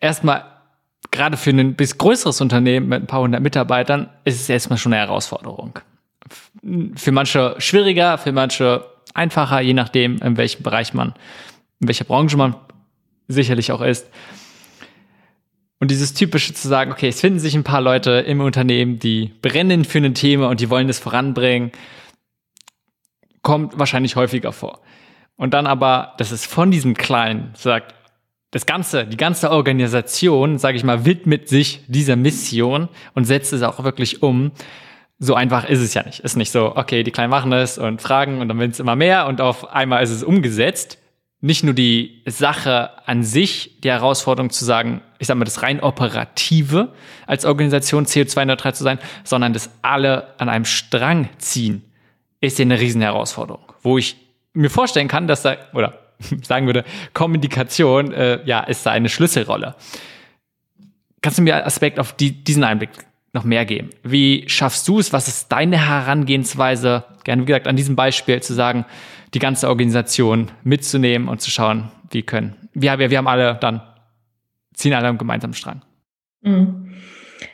Erstmal, gerade für ein bisschen größeres Unternehmen mit ein paar hundert Mitarbeitern, ist es erstmal schon eine Herausforderung. Für manche schwieriger, für manche einfacher, je nachdem, in welchem Bereich man, in welcher Branche man sicherlich auch ist. Und dieses typische zu sagen, okay, es finden sich ein paar Leute im Unternehmen, die brennen für ein Thema und die wollen das voranbringen kommt wahrscheinlich häufiger vor. Und dann aber, dass es von diesem Kleinen sagt, das Ganze, die ganze Organisation, sage ich mal, widmet sich dieser Mission und setzt es auch wirklich um. So einfach ist es ja nicht. Ist nicht so, okay, die Kleinen machen es und fragen und dann wird es immer mehr und auf einmal ist es umgesetzt. Nicht nur die Sache an sich, die Herausforderung zu sagen, ich sage mal, das rein operative als Organisation CO2-neutral zu sein, sondern dass alle an einem Strang ziehen ist ja eine Riesenherausforderung, wo ich mir vorstellen kann, dass da, oder [LAUGHS] sagen würde, Kommunikation, äh, ja, ist da eine Schlüsselrolle. Kannst du mir Aspekt auf die, diesen Einblick noch mehr geben? Wie schaffst du es? Was ist deine Herangehensweise? Gerne, wie gesagt, an diesem Beispiel zu sagen, die ganze Organisation mitzunehmen und zu schauen, wie können. Wir, wir, wir haben alle dann, ziehen alle am gemeinsamen Strang. Mhm.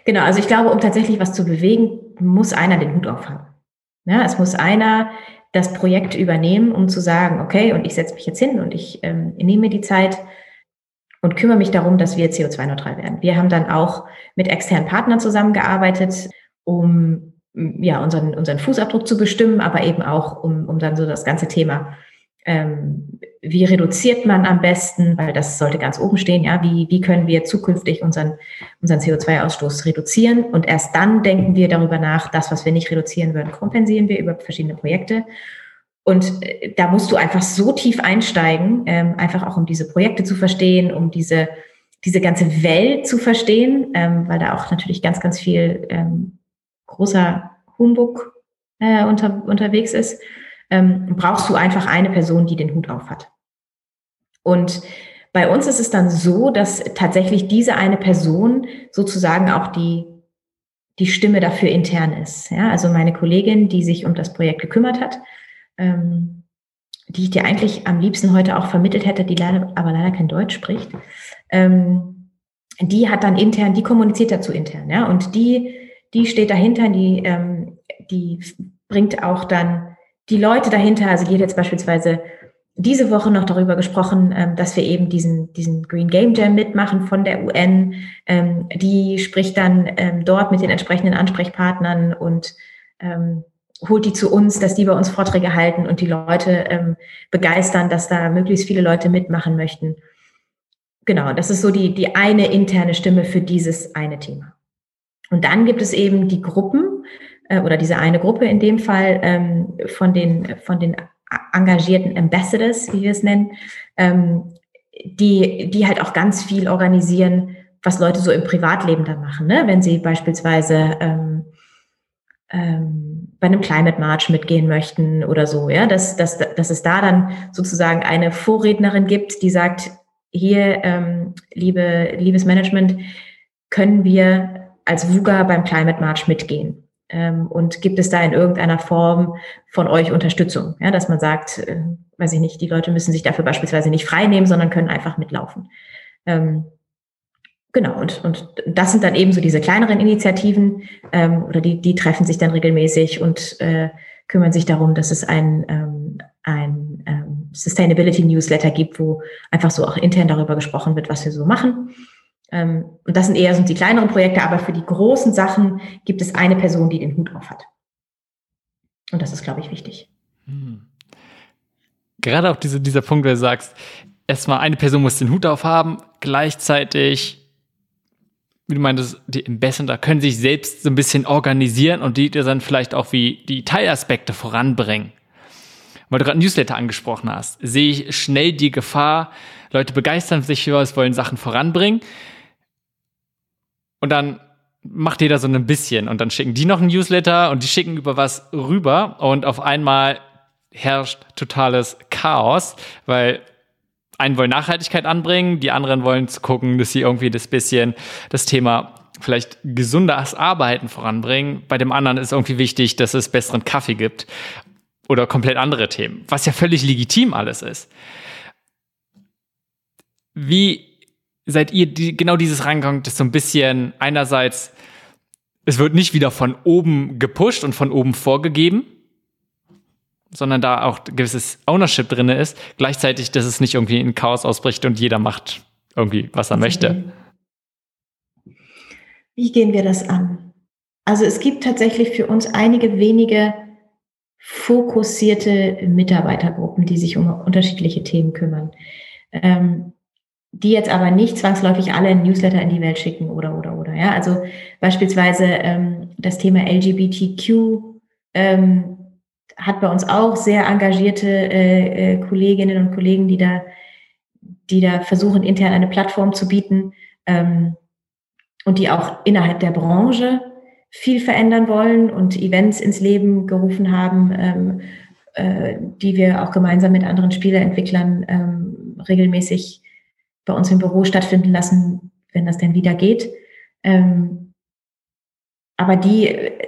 Genau, also ich glaube, um tatsächlich was zu bewegen, muss einer den Hut aufhaben. Ja, es muss einer das Projekt übernehmen, um zu sagen, okay, und ich setze mich jetzt hin und ich ähm, nehme mir die Zeit und kümmere mich darum, dass wir CO2-neutral werden. Wir haben dann auch mit externen Partnern zusammengearbeitet, um ja, unseren, unseren Fußabdruck zu bestimmen, aber eben auch, um, um dann so das ganze Thema ähm, wie reduziert man am besten, weil das sollte ganz oben stehen, ja, wie, wie können wir zukünftig unseren, unseren CO2-Ausstoß reduzieren? Und erst dann denken wir darüber nach, das, was wir nicht reduzieren würden, kompensieren wir über verschiedene Projekte. Und äh, da musst du einfach so tief einsteigen, ähm, einfach auch um diese Projekte zu verstehen, um diese, diese ganze Welt zu verstehen, ähm, weil da auch natürlich ganz, ganz viel ähm, großer Humbug äh, unter, unterwegs ist ähm, brauchst du einfach eine Person, die den Hut auf hat. Und bei uns ist es dann so, dass tatsächlich diese eine Person sozusagen auch die, die Stimme dafür intern ist. Ja, also meine Kollegin, die sich um das Projekt gekümmert hat, ähm, die ich dir eigentlich am liebsten heute auch vermittelt hätte, die leider, aber leider kein Deutsch spricht, ähm, die hat dann intern, die kommuniziert dazu intern, ja, und die, die steht dahinter, die, ähm, die bringt auch dann die Leute dahinter, also die jetzt beispielsweise diese Woche noch darüber gesprochen, ähm, dass wir eben diesen, diesen Green Game Jam mitmachen von der UN. Ähm, die spricht dann ähm, dort mit den entsprechenden Ansprechpartnern und holt die zu uns, dass die bei uns Vorträge halten und die Leute begeistern, dass da möglichst viele Leute mitmachen möchten. Genau, das ist so die, die eine interne Stimme für dieses eine Thema. Und dann gibt es eben die Gruppen, äh, oder diese eine Gruppe in dem Fall ähm, von den von den engagierten Ambassadors, wie wir es nennen, ähm, die die halt auch ganz viel organisieren, was Leute so im Privatleben dann machen, ne? wenn sie beispielsweise ähm, ähm, bei einem Climate March mitgehen möchten oder so, ja, dass, dass, dass es da dann sozusagen eine Vorrednerin gibt, die sagt, hier, ähm, liebe, liebes Management, können wir als VUGA beim Climate March mitgehen? Ähm, und gibt es da in irgendeiner Form von euch Unterstützung? Ja, dass man sagt, äh, weiß ich nicht, die Leute müssen sich dafür beispielsweise nicht frei nehmen, sondern können einfach mitlaufen. Ähm, genau, und, und das sind dann eben so diese kleineren Initiativen ähm, oder die, die treffen sich dann regelmäßig und äh, kümmern sich darum, dass es ein, ähm, ein ähm, Sustainability Newsletter gibt, wo einfach so auch intern darüber gesprochen wird, was wir so machen. Ähm, und das sind eher so die kleineren Projekte, aber für die großen Sachen gibt es eine Person, die den Hut auf hat. Und das ist, glaube ich, wichtig. Hm. Gerade auch diese, dieser Punkt, wo du sagst, erstmal eine Person muss den Hut auf haben, gleichzeitig, wie du meintest, die Ambassador können sich selbst so ein bisschen organisieren und die dann vielleicht auch wie die Teilaspekte voranbringen. Weil du gerade Newsletter angesprochen hast, sehe ich schnell die Gefahr, Leute begeistern sich für was, wollen Sachen voranbringen und dann macht jeder so ein bisschen und dann schicken die noch ein Newsletter und die schicken über was rüber und auf einmal herrscht totales Chaos, weil einen wollen Nachhaltigkeit anbringen, die anderen wollen zu gucken, dass sie irgendwie das bisschen das Thema vielleicht gesundes Arbeiten voranbringen. Bei dem anderen ist irgendwie wichtig, dass es besseren Kaffee gibt oder komplett andere Themen, was ja völlig legitim alles ist. Wie seid ihr die, genau dieses reingegangen, das so ein bisschen einerseits, es wird nicht wieder von oben gepusht und von oben vorgegeben, sondern da auch gewisses Ownership drin ist, gleichzeitig, dass es nicht irgendwie in Chaos ausbricht und jeder macht irgendwie, was er möchte. Wie gehen wir das an? Also es gibt tatsächlich für uns einige wenige fokussierte Mitarbeitergruppen, die sich um unterschiedliche Themen kümmern. Ähm, die jetzt aber nicht zwangsläufig alle ein Newsletter in die Welt schicken oder oder oder. Ja, also beispielsweise ähm, das Thema LGBTQ ähm, hat bei uns auch sehr engagierte äh, äh, Kolleginnen und Kollegen, die da, die da versuchen intern eine Plattform zu bieten ähm, und die auch innerhalb der Branche viel verändern wollen und Events ins Leben gerufen haben, ähm, äh, die wir auch gemeinsam mit anderen Spieleentwicklern ähm, regelmäßig bei uns im Büro stattfinden lassen, wenn das denn wieder geht. Ähm, aber die äh,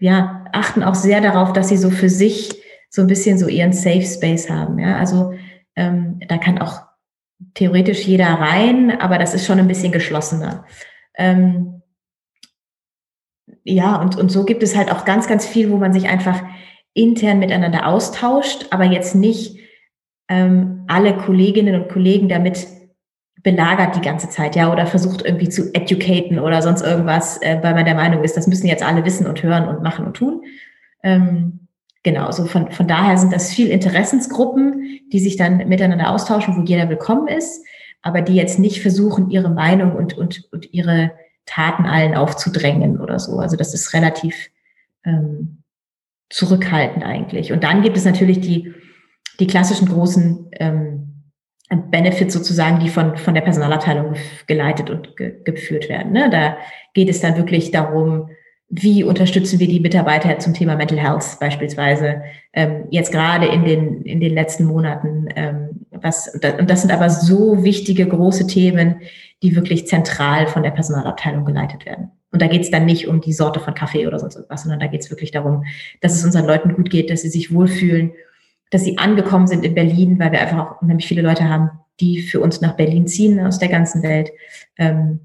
ja, achten auch sehr darauf, dass sie so für sich so ein bisschen so ihren Safe Space haben. Ja? Also ähm, da kann auch theoretisch jeder rein, aber das ist schon ein bisschen geschlossener. Ähm, ja, und, und so gibt es halt auch ganz, ganz viel, wo man sich einfach intern miteinander austauscht, aber jetzt nicht ähm, alle Kolleginnen und Kollegen damit belagert die ganze Zeit, ja, oder versucht irgendwie zu educaten oder sonst irgendwas, äh, weil man der Meinung ist, das müssen jetzt alle wissen und hören und machen und tun. Ähm, genau, so von, von daher sind das viel Interessensgruppen, die sich dann miteinander austauschen, wo jeder willkommen ist, aber die jetzt nicht versuchen, ihre Meinung und, und, und ihre Taten allen aufzudrängen oder so. Also das ist relativ ähm, zurückhaltend eigentlich. Und dann gibt es natürlich die, die klassischen großen ähm, Benefits sozusagen, die von, von der Personalabteilung geleitet und ge geführt werden. Ne? Da geht es dann wirklich darum, wie unterstützen wir die Mitarbeiter zum Thema Mental Health beispielsweise ähm, jetzt gerade in den in den letzten Monaten ähm, was und das sind aber so wichtige große Themen die wirklich zentral von der Personalabteilung geleitet werden und da geht es dann nicht um die Sorte von Kaffee oder sonst was sondern da geht es wirklich darum dass es unseren Leuten gut geht dass sie sich wohlfühlen dass sie angekommen sind in Berlin weil wir einfach auch nämlich viele Leute haben die für uns nach Berlin ziehen aus der ganzen Welt ähm,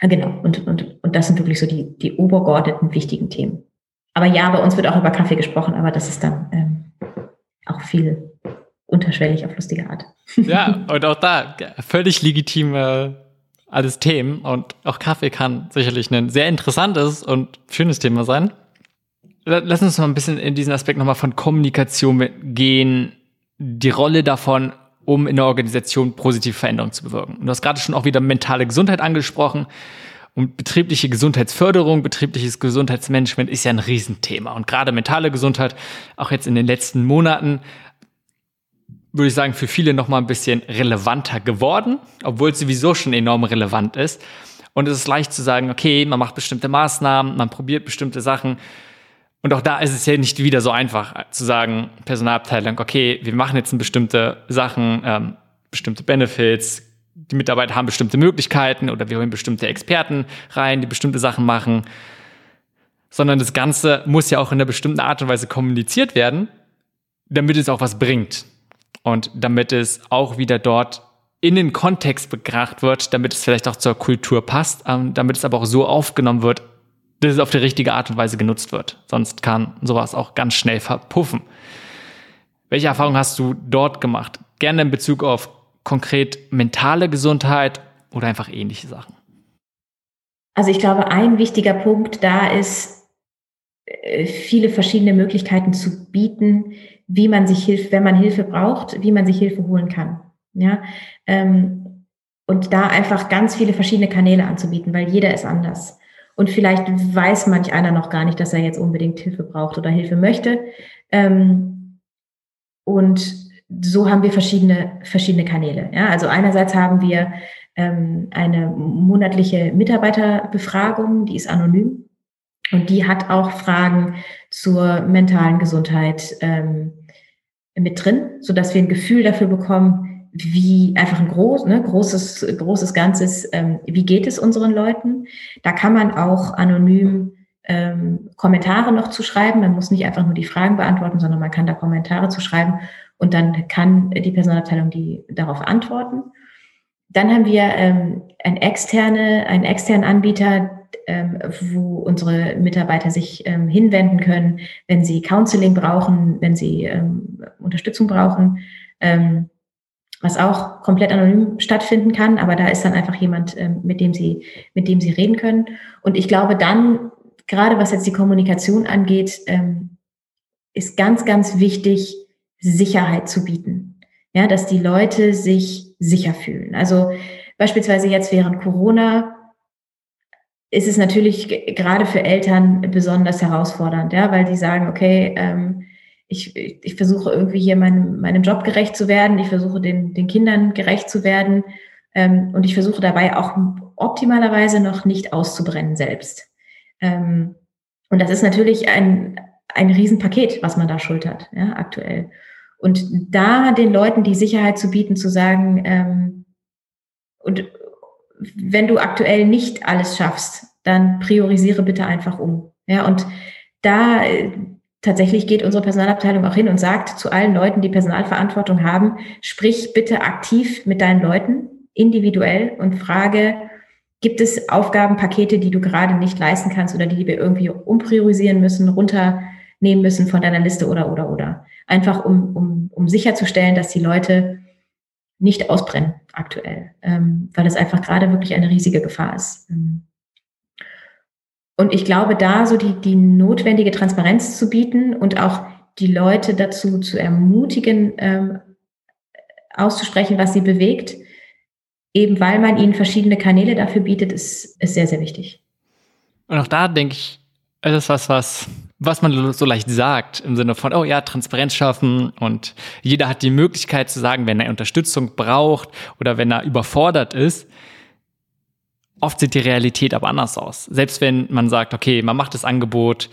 genau, und, und, und das sind wirklich so die, die obergeordneten wichtigen Themen. Aber ja, bei uns wird auch über Kaffee gesprochen, aber das ist dann ähm, auch viel unterschwellig auf lustige Art. [LAUGHS] Ja, und auch da völlig legitime alles Themen und auch Kaffee kann sicherlich ein sehr interessantes und schönes Thema sein. Lass uns mal ein bisschen in diesen Aspekt nochmal von Kommunikation gehen, die Rolle davon um in der Organisation positive Veränderungen zu bewirken. Und du hast gerade schon auch wieder mentale Gesundheit angesprochen. Und betriebliche Gesundheitsförderung, betriebliches Gesundheitsmanagement ist ja ein Riesenthema. Und gerade mentale Gesundheit, auch jetzt in den letzten Monaten, würde ich sagen, für viele noch mal ein bisschen relevanter geworden, obwohl es sowieso schon enorm relevant ist. Und es ist leicht zu sagen, okay, man macht bestimmte Maßnahmen, man probiert bestimmte Sachen und auch da ist es ja nicht wieder so einfach zu sagen, Personalabteilung, okay, wir machen jetzt bestimmte Sachen, ähm, bestimmte Benefits, die Mitarbeiter haben bestimmte Möglichkeiten oder wir holen bestimmte Experten rein, die bestimmte Sachen machen. Sondern das Ganze muss ja auch in einer bestimmten Art und Weise kommuniziert werden, damit es auch was bringt. Und damit es auch wieder dort in den Kontext betracht wird, damit es vielleicht auch zur Kultur passt, ähm, damit es aber auch so aufgenommen wird dass es auf die richtige Art und Weise genutzt wird. Sonst kann sowas auch ganz schnell verpuffen. Welche Erfahrungen hast du dort gemacht? Gerne in Bezug auf konkret mentale Gesundheit oder einfach ähnliche Sachen. Also ich glaube, ein wichtiger Punkt da ist, äh, viele verschiedene Möglichkeiten zu bieten, wie man sich hilft, wenn man Hilfe braucht, wie man sich Hilfe holen kann. Ja, ähm, und da einfach ganz viele verschiedene Kanäle anzubieten, weil jeder ist anders. Und vielleicht weiß manch einer noch gar nicht, dass er jetzt unbedingt Hilfe braucht oder Hilfe möchte. Ähm, und so haben wir verschiedene, verschiedene Kanäle. Ja, also einerseits haben wir ähm, eine monatliche Mitarbeiterbefragung, die ist anonym. Und die hat auch Fragen zur mentalen Gesundheit ähm, mit drin, so dass wir ein Gefühl dafür bekommen, wie einfach ein groß, ne, großes, großes Ganzes, ähm, wie geht es unseren Leuten? Da kann man auch anonym ähm, Kommentare noch zu schreiben. Man muss nicht einfach nur die Fragen beantworten, sondern man kann da Kommentare zu schreiben und dann kann die Personalabteilung die darauf antworten. Dann haben wir ähm, ein externe, einen externen Anbieter, ähm, wo unsere Mitarbeiter sich ähm, hinwenden können, wenn sie Counseling brauchen, wenn sie ähm, Unterstützung brauchen. Ähm, was auch komplett anonym stattfinden kann, aber da ist dann einfach jemand, ähm, mit dem sie, mit dem sie reden können. Und ich glaube dann, gerade was jetzt die Kommunikation angeht, ähm, ist ganz, ganz wichtig, Sicherheit zu bieten. Ja, dass die Leute sich sicher fühlen. Also beispielsweise jetzt während Corona ist es natürlich gerade für Eltern besonders herausfordernd, ja, weil die sagen, okay, ähm, ich, ich versuche irgendwie hier meinem, meinem Job gerecht zu werden, ich versuche den, den Kindern gerecht zu werden ähm, und ich versuche dabei auch optimalerweise noch nicht auszubrennen selbst. Ähm, und das ist natürlich ein, ein Riesenpaket, was man da schultert, ja, aktuell. Und da den Leuten die Sicherheit zu bieten, zu sagen, ähm, und wenn du aktuell nicht alles schaffst, dann priorisiere bitte einfach um. Ja, und da tatsächlich geht unsere Personalabteilung auch hin und sagt zu allen Leuten, die Personalverantwortung haben, sprich bitte aktiv mit deinen Leuten individuell und frage, gibt es Aufgabenpakete, die du gerade nicht leisten kannst oder die wir irgendwie umpriorisieren müssen, runternehmen müssen von deiner Liste oder, oder, oder. Einfach um, um, um sicherzustellen, dass die Leute nicht ausbrennen aktuell, ähm, weil das einfach gerade wirklich eine riesige Gefahr ist. Ähm, und ich glaube, da so die, die notwendige Transparenz zu bieten und auch die Leute dazu zu ermutigen, ähm, auszusprechen, was sie bewegt, eben weil man ihnen verschiedene Kanäle dafür bietet, ist, ist sehr, sehr wichtig. Und auch da denke ich, ist es was, was, was man so leicht sagt, im Sinne von, oh ja, Transparenz schaffen und jeder hat die Möglichkeit zu sagen, wenn er Unterstützung braucht oder wenn er überfordert ist. Oft sieht die Realität aber anders aus. Selbst wenn man sagt, okay, man macht das Angebot,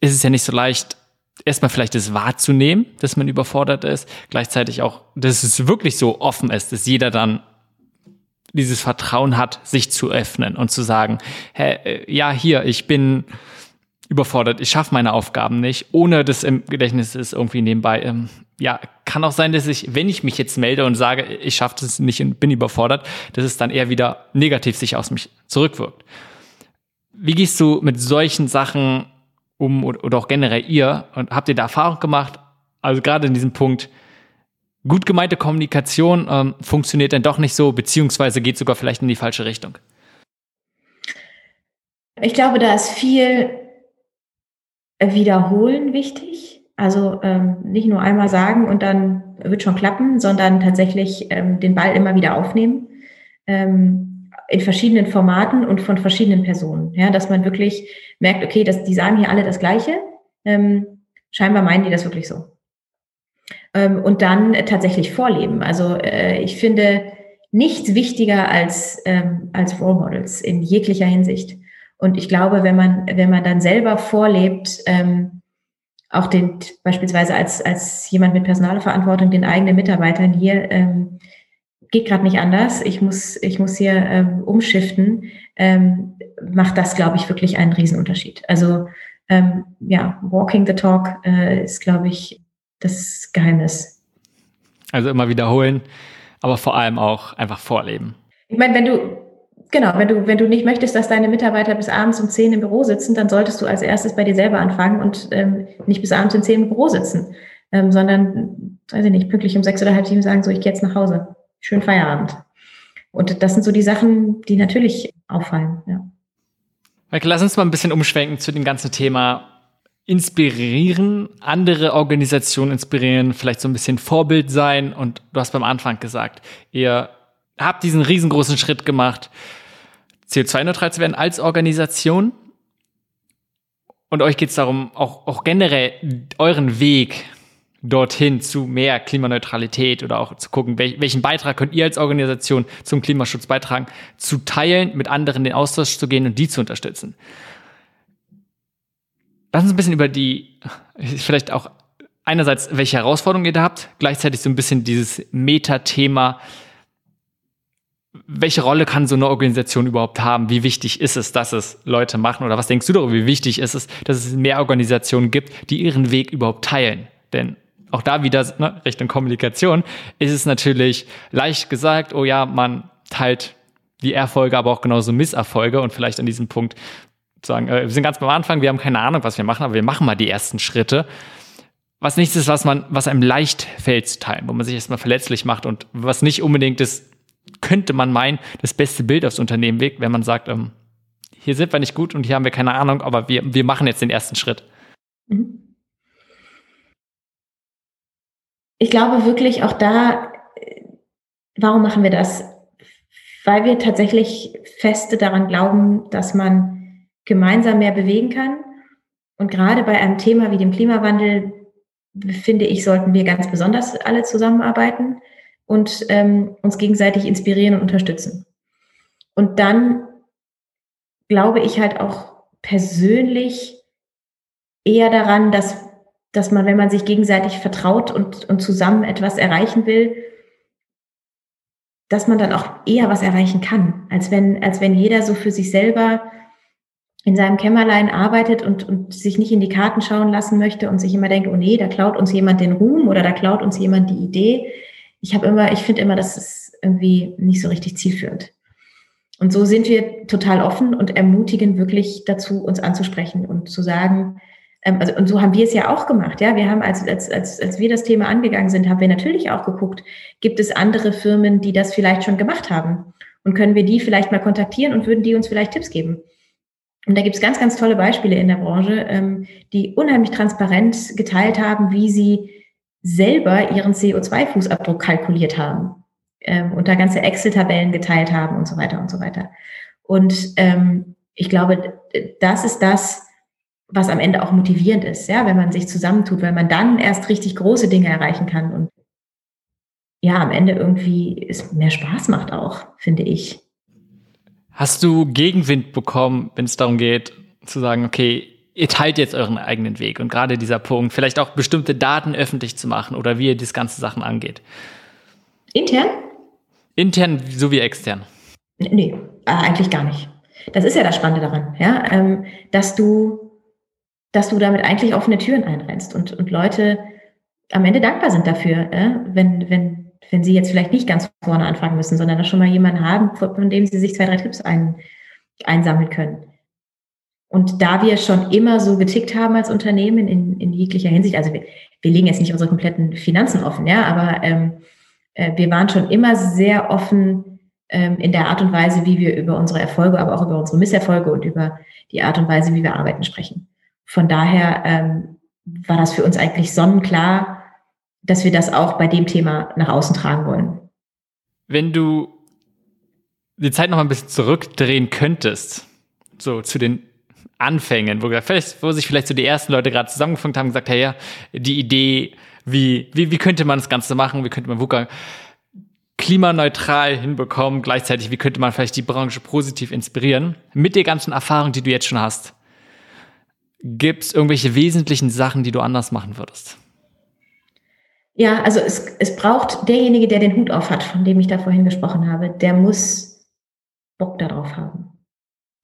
ist es ja nicht so leicht, erstmal vielleicht das wahrzunehmen, dass man überfordert ist, gleichzeitig auch, dass es wirklich so offen ist, dass jeder dann dieses Vertrauen hat, sich zu öffnen und zu sagen, hey, äh, ja, hier, ich bin überfordert, ich schaffe meine Aufgaben nicht, ohne das im Gedächtnis ist irgendwie nebenbei. Ja, kann auch sein, dass ich, wenn ich mich jetzt melde und sage, ich schaffe das nicht und bin überfordert, dass es dann eher wieder negativ sich aus mich zurückwirkt. Wie gehst du mit solchen Sachen um oder auch generell ihr und habt ihr da Erfahrung gemacht? Also gerade in diesem Punkt, gut gemeinte Kommunikation ähm, funktioniert dann doch nicht so, beziehungsweise geht sogar vielleicht in die falsche Richtung? Ich glaube, da ist viel Wiederholen wichtig. Also ähm, nicht nur einmal sagen und dann wird schon klappen, sondern tatsächlich ähm, den Ball immer wieder aufnehmen. Ähm, in verschiedenen Formaten und von verschiedenen Personen. Ja, dass man wirklich merkt, okay, das, die sagen hier alle das Gleiche. Ähm, scheinbar meinen die das wirklich so. Ähm, und dann tatsächlich vorleben. Also äh, ich finde nichts wichtiger als, ähm, als Role Models in jeglicher Hinsicht. Und ich glaube, wenn man, wenn man dann selber vorlebt, ähm, auch den beispielsweise als, als jemand mit Personalverantwortung den eigenen Mitarbeitern hier, ähm, geht gerade nicht anders, ich muss, ich muss hier ähm, umschiften, ähm, macht das, glaube ich, wirklich einen Riesenunterschied. Also ähm, ja, Walking the Talk äh, ist, glaube ich, das Geheimnis. Also immer wiederholen, aber vor allem auch einfach vorleben. Ich meine, wenn du, genau, wenn du, wenn du nicht möchtest, dass deine Mitarbeiter bis abends um zehn im Büro sitzen, dann solltest du als erstes bei dir selber anfangen und ähm, nicht bis abends um zehn im Büro sitzen, ähm, sondern, weiß ich nicht, pünktlich um sechs oder halb sieben sagen, so, ich gehe jetzt nach Hause schönen Feierabend. Und das sind so die Sachen, die natürlich auffallen. Ja. Michael, lass uns mal ein bisschen umschwenken zu dem ganzen Thema inspirieren, andere Organisationen inspirieren, vielleicht so ein bisschen Vorbild sein. Und du hast beim Anfang gesagt, ihr habt diesen riesengroßen Schritt gemacht, CO2-neutral zu werden als Organisation. Und euch geht es darum, auch, auch generell euren Weg dorthin zu mehr Klimaneutralität oder auch zu gucken, welchen Beitrag könnt ihr als Organisation zum Klimaschutz beitragen, zu teilen, mit anderen den Austausch zu gehen und die zu unterstützen. Lass uns ein bisschen über die, vielleicht auch einerseits, welche Herausforderungen ihr da habt, gleichzeitig so ein bisschen dieses Meta-Thema, welche Rolle kann so eine Organisation überhaupt haben? Wie wichtig ist es, dass es Leute machen? Oder was denkst du darüber? Wie wichtig ist es, dass es mehr Organisationen gibt, die ihren Weg überhaupt teilen? Denn auch da wieder ne, Richtung Kommunikation, ist es natürlich leicht gesagt, oh ja, man teilt die Erfolge, aber auch genauso Misserfolge und vielleicht an diesem Punkt sagen, äh, wir sind ganz am Anfang, wir haben keine Ahnung, was wir machen, aber wir machen mal die ersten Schritte. Was nichts ist, was man, was einem leicht fällt zu teilen, wo man sich erstmal verletzlich macht und was nicht unbedingt ist, könnte man meinen, das beste Bild aufs Unternehmen wirkt, wenn man sagt, ähm, hier sind wir nicht gut und hier haben wir keine Ahnung, aber wir, wir machen jetzt den ersten Schritt. Mhm. ich glaube wirklich auch da, warum machen wir das? Weil wir tatsächlich feste daran glauben, dass man gemeinsam mehr bewegen kann. Und gerade bei einem Thema wie dem Klimawandel, finde ich, sollten wir ganz besonders alle zusammenarbeiten und ähm, uns gegenseitig inspirieren und unterstützen. Und dann glaube ich halt auch persönlich eher daran, dass dass man, wenn man sich gegenseitig vertraut und, und zusammen etwas erreichen will, dass man dann auch eher was erreichen kann, als wenn, als wenn jeder so für sich selber in seinem Kämmerlein arbeitet und, und sich nicht in die Karten schauen lassen möchte und sich immer denkt, oh nee, da klaut uns jemand den Ruhm oder da klaut uns jemand die Idee. Ich habe immer, ich finde immer, das ist irgendwie nicht so richtig zielführend. Und so sind wir total offen und ermutigen wirklich dazu, uns anzusprechen und zu sagen, ähm, also, und so haben wir es ja auch gemacht. Ja, wir haben, als, als, als, als wir das Thema angegangen sind, haben wir natürlich auch geguckt, gibt es andere Firmen, die das vielleicht schon gemacht haben? Und können wir die vielleicht mal kontaktieren und würden die uns vielleicht Tipps geben? Und da gibt es ganz, ganz tolle Beispiele in der Branche, ähm, die unheimlich transparent geteilt haben, wie sie selber ihren CO2-Fußabdruck kalkuliert haben ähm, und da ganze Excel-Tabellen geteilt haben und so weiter und so weiter. Und ähm, ich glaube, das ist das, was am Ende auch motivierend ist, ja, wenn man sich zusammentut, weil man dann erst richtig große Dinge erreichen kann und ja, am Ende irgendwie es mehr Spaß macht auch, finde ich. Hast du Gegenwind bekommen, wenn es darum geht, zu sagen, okay, ihr teilt jetzt euren eigenen Weg und gerade dieser Punkt, vielleicht auch bestimmte Daten öffentlich zu machen oder wie ihr das ganze Sachen angeht? Intern? Intern sowie extern. Nee, äh, eigentlich gar nicht. Das ist ja das Spannende daran, ja, ähm, dass du, dass du damit eigentlich offene Türen einrennst und, und Leute am Ende dankbar sind dafür, äh, wenn, wenn, wenn sie jetzt vielleicht nicht ganz vorne anfangen müssen, sondern da schon mal jemanden haben, von dem sie sich zwei, drei Tipps ein, einsammeln können. Und da wir schon immer so getickt haben als Unternehmen in, in jeglicher Hinsicht, also wir, wir legen jetzt nicht unsere kompletten Finanzen offen, ja, aber ähm, äh, wir waren schon immer sehr offen ähm, in der Art und Weise, wie wir über unsere Erfolge, aber auch über unsere Misserfolge und über die Art und Weise, wie wir arbeiten, sprechen. Von daher ähm, war das für uns eigentlich sonnenklar, dass wir das auch bei dem Thema nach außen tragen wollen. Wenn du die Zeit noch mal ein bisschen zurückdrehen könntest, so zu den Anfängen, wo, wo sich vielleicht so die ersten Leute gerade zusammengefunden haben gesagt, hey, ja, die Idee, wie, wie, wie könnte man das Ganze machen, wie könnte man VUCA klimaneutral hinbekommen, gleichzeitig, wie könnte man vielleicht die Branche positiv inspirieren, mit der ganzen Erfahrung, die du jetzt schon hast. Gibt es irgendwelche wesentlichen Sachen, die du anders machen würdest? Ja, also es, es braucht derjenige, der den Hut auf hat, von dem ich da vorhin gesprochen habe, der muss Bock darauf haben.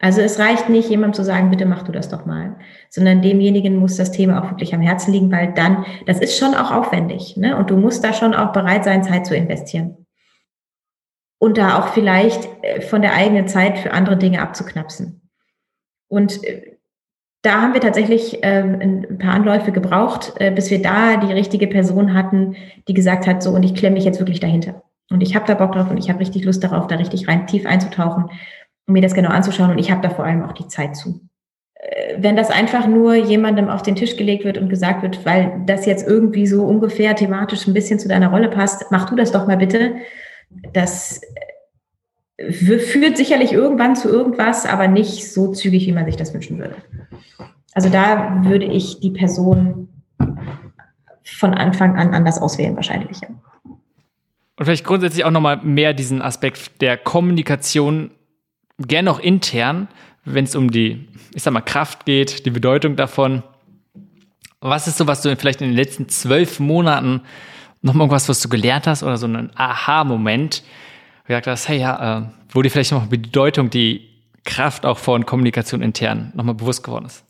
Also es reicht nicht, jemandem zu sagen, bitte mach du das doch mal, sondern demjenigen muss das Thema auch wirklich am Herzen liegen, weil dann, das ist schon auch aufwendig, ne? Und du musst da schon auch bereit sein, Zeit zu investieren. Und da auch vielleicht äh, von der eigenen Zeit für andere Dinge abzuknapsen. Und äh, da haben wir tatsächlich ähm, ein paar Anläufe gebraucht, äh, bis wir da die richtige Person hatten, die gesagt hat, so und ich klemme mich jetzt wirklich dahinter. Und ich habe da Bock drauf und ich habe richtig Lust darauf, da richtig rein tief einzutauchen mir das genau anzuschauen und ich habe da vor allem auch die Zeit zu. Äh, wenn das einfach nur jemandem auf den Tisch gelegt wird und gesagt wird, weil das jetzt irgendwie so ungefähr thematisch ein bisschen zu deiner Rolle passt, mach du das doch mal bitte. Das äh, führt sicherlich irgendwann zu irgendwas, aber nicht so zügig, wie man sich das wünschen würde. Also da würde ich die Person von Anfang an anders auswählen, wahrscheinlich. Und vielleicht grundsätzlich auch nochmal mehr diesen Aspekt der Kommunikation gerne auch intern, wenn es um die, ich sag mal, Kraft geht, die Bedeutung davon. Was ist so, was du vielleicht in den letzten zwölf Monaten noch mal irgendwas, was du gelernt hast oder so ein Aha-Moment, wo du gesagt hast, hey, ja, äh, wo dir vielleicht noch die Bedeutung, die Kraft auch von Kommunikation intern nochmal bewusst geworden ist?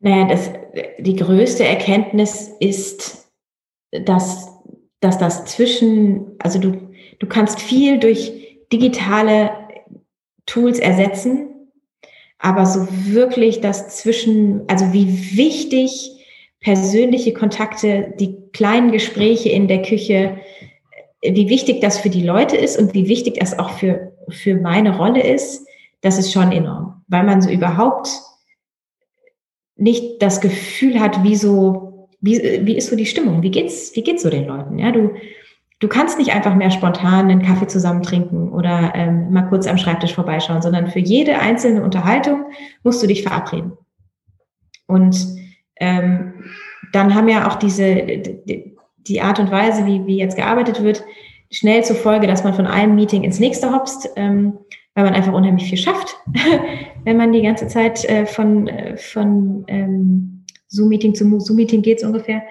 Naja, das, die größte Erkenntnis ist, dass, dass das zwischen, also du, du kannst viel durch digitale Tools ersetzen, aber so wirklich das zwischen, also wie wichtig persönliche Kontakte, die kleinen Gespräche in der Küche, wie wichtig das für die Leute ist und wie wichtig das auch für, für meine Rolle ist, das ist schon enorm, weil man so überhaupt nicht das Gefühl hat, wie so, wie, wie ist so die Stimmung, wie geht's, wie geht's so den Leuten, ja, du, du kannst nicht einfach mehr spontan einen Kaffee zusammen trinken oder ähm, mal kurz am Schreibtisch vorbeischauen, sondern für jede einzelne Unterhaltung musst du dich verabreden. Und ähm, dann haben ja auch diese die, die Art und Weise, wie, wie jetzt gearbeitet wird, schnell zur Folge, dass man von einem Meeting ins nächste hopst, ähm, weil man einfach unheimlich viel schafft, [LAUGHS] wenn man die ganze Zeit äh, von, äh, von ähm, Zoom-Meeting zu Zoom-Meeting geht ungefähr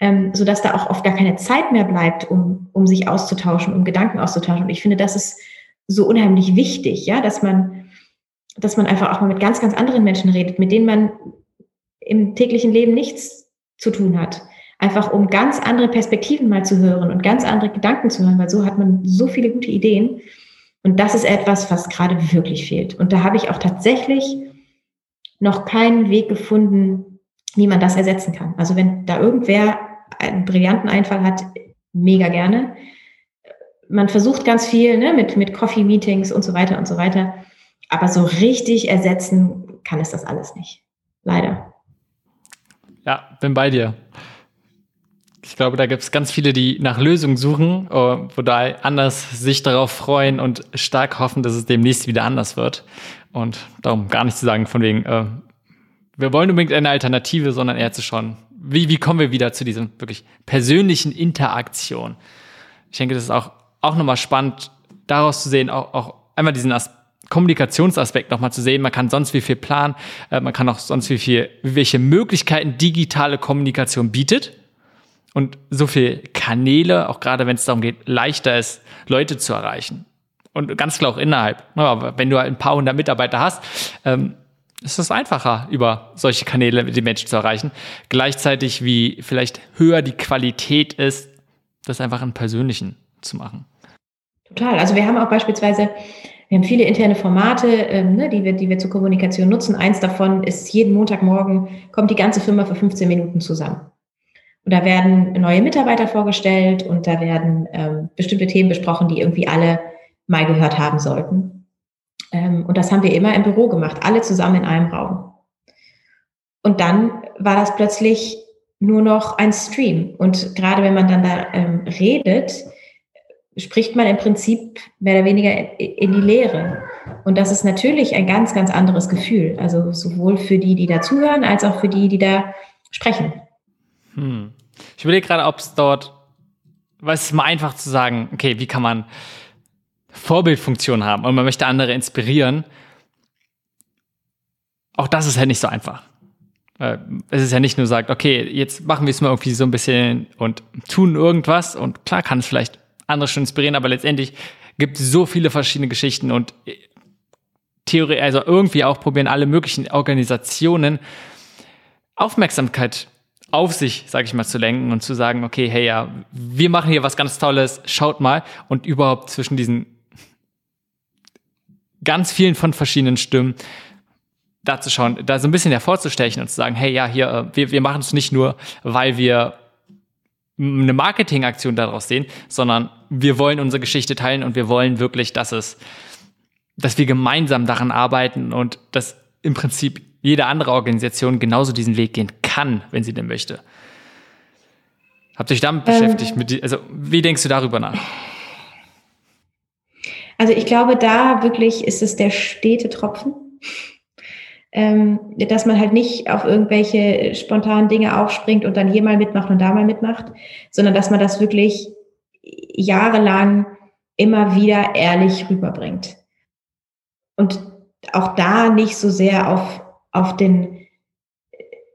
ähm, sodass da auch oft gar keine Zeit mehr bleibt, um, um sich auszutauschen, um Gedanken auszutauschen. Und ich finde, das ist so unheimlich wichtig, ja, dass man, dass man einfach auch mal mit ganz, ganz anderen Menschen redet, mit denen man im täglichen Leben nichts zu tun hat. Einfach um ganz andere Perspektiven mal zu hören und ganz andere Gedanken zu hören, weil so hat man so viele gute Ideen. Und das ist etwas, was gerade wirklich fehlt. Und da habe ich auch tatsächlich noch keinen Weg gefunden, wie man das ersetzen kann. Also wenn da irgendwer einen brillanten Einfall hat, mega gerne. Man versucht ganz viel ne, mit, mit Coffee-Meetings und so weiter und so weiter. Aber so richtig ersetzen kann es das alles nicht. Leider. Ja, bin bei dir. Ich glaube, da gibt es ganz viele, die nach Lösungen suchen, äh, wo da anders sich darauf freuen und stark hoffen, dass es demnächst wieder anders wird. Und darum gar nicht zu sagen, von wegen, äh, wir wollen unbedingt eine Alternative, sondern eher zu schauen, wie, wie kommen wir wieder zu diesem wirklich persönlichen Interaktion. Ich denke, das ist auch, auch nochmal spannend, daraus zu sehen, auch, auch einmal diesen As Kommunikationsaspekt nochmal zu sehen. Man kann sonst wie viel planen, äh, man kann auch sonst wie viel, welche Möglichkeiten digitale Kommunikation bietet und so viele Kanäle, auch gerade wenn es darum geht, leichter ist, Leute zu erreichen. Und ganz klar auch innerhalb. Aber wenn du halt ein paar hundert Mitarbeiter hast, ähm, ist es einfacher, über solche Kanäle die Menschen zu erreichen. Gleichzeitig, wie vielleicht höher die Qualität ist, das einfach im Persönlichen zu machen. Total. Also wir haben auch beispielsweise, wir haben viele interne Formate, ähm, ne, die, wir, die wir zur Kommunikation nutzen. Eins davon ist jeden Montagmorgen kommt die ganze Firma für 15 Minuten zusammen. Und da werden neue Mitarbeiter vorgestellt und da werden ähm, bestimmte Themen besprochen, die irgendwie alle mal gehört haben sollten. Ähm, und das haben wir immer im Büro gemacht, alle zusammen in einem Raum. Und dann war das plötzlich nur noch ein Stream. Und gerade wenn man dann da ähm, redet, spricht man im Prinzip mehr oder weniger in die Leere. Und das ist natürlich ein ganz, ganz anderes Gefühl. Also sowohl für die, die da zuhören, als auch für die, die da sprechen. Hm. Ich überlege gerade, ob es dort, weil es ist mal einfach zu sagen, okay, wie kann man Vorbildfunktion haben und man möchte andere inspirieren. Auch das ist halt nicht so einfach. Es ist ja nicht nur sagt, okay, jetzt machen wir es mal irgendwie so ein bisschen und tun irgendwas und klar kann es vielleicht andere schon inspirieren, aber letztendlich gibt es so viele verschiedene Geschichten und Theorie, also irgendwie auch probieren alle möglichen Organisationen Aufmerksamkeit auf sich, sage ich mal, zu lenken und zu sagen, okay, hey, ja, wir machen hier was ganz Tolles, schaut mal und überhaupt zwischen diesen ganz vielen von verschiedenen Stimmen da zu schauen, da so ein bisschen hervorzustechen und zu sagen, hey, ja, hier, äh, wir, wir machen es nicht nur, weil wir eine Marketingaktion daraus sehen, sondern wir wollen unsere Geschichte teilen und wir wollen wirklich, dass es, dass wir gemeinsam daran arbeiten und dass im Prinzip jede andere Organisation genauso diesen Weg gehen kann, wenn sie denn möchte. Habt ihr euch damit ähm, beschäftigt? Mit, also, wie denkst du darüber nach? Also, ich glaube, da wirklich ist es der stete Tropfen. Ähm, dass man halt nicht auf irgendwelche spontanen Dinge aufspringt und dann hier mal mitmacht und da mal mitmacht, sondern dass man das wirklich jahrelang immer wieder ehrlich rüberbringt. Und auch da nicht so sehr auf auf den,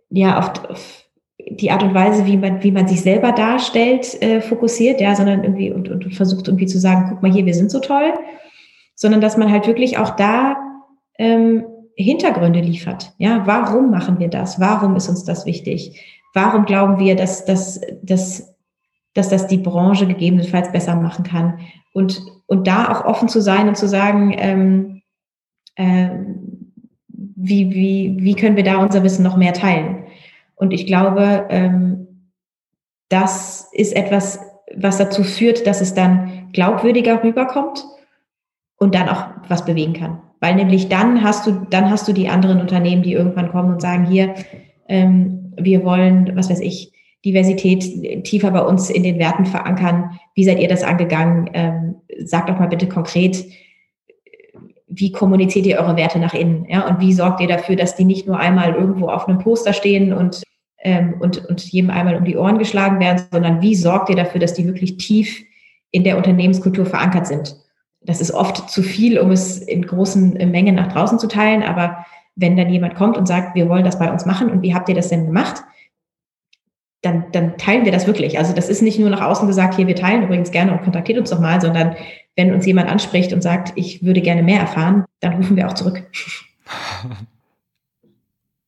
ja, auf, auf die Art und Weise, wie man, wie man sich selber darstellt, äh, fokussiert, ja, sondern irgendwie und, und versucht irgendwie zu sagen, guck mal hier, wir sind so toll, sondern dass man halt wirklich auch da ähm, Hintergründe liefert. Ja, warum machen wir das? Warum ist uns das wichtig? Warum glauben wir, dass, dass, dass, dass das die Branche gegebenenfalls besser machen kann? Und, und da auch offen zu sein und zu sagen, ähm, ähm, wie, wie, wie können wir da unser Wissen noch mehr teilen? Und ich glaube, ähm, das ist etwas, was dazu führt, dass es dann glaubwürdiger rüberkommt und dann auch was bewegen kann. Weil nämlich dann hast du, dann hast du die anderen Unternehmen, die irgendwann kommen und sagen, hier, ähm, wir wollen, was weiß ich, Diversität tiefer bei uns in den Werten verankern. Wie seid ihr das angegangen? Ähm, sagt doch mal bitte konkret, wie kommuniziert ihr eure Werte nach innen? Ja? Und wie sorgt ihr dafür, dass die nicht nur einmal irgendwo auf einem Poster stehen und, ähm, und, und jedem einmal um die Ohren geschlagen werden, sondern wie sorgt ihr dafür, dass die wirklich tief in der Unternehmenskultur verankert sind? Das ist oft zu viel, um es in großen Mengen nach draußen zu teilen, aber wenn dann jemand kommt und sagt, wir wollen das bei uns machen und wie habt ihr das denn gemacht? Dann, dann teilen wir das wirklich. Also das ist nicht nur nach außen gesagt, hier, wir teilen übrigens gerne und kontaktiert uns doch mal, sondern wenn uns jemand anspricht und sagt, ich würde gerne mehr erfahren, dann rufen wir auch zurück. [LAUGHS]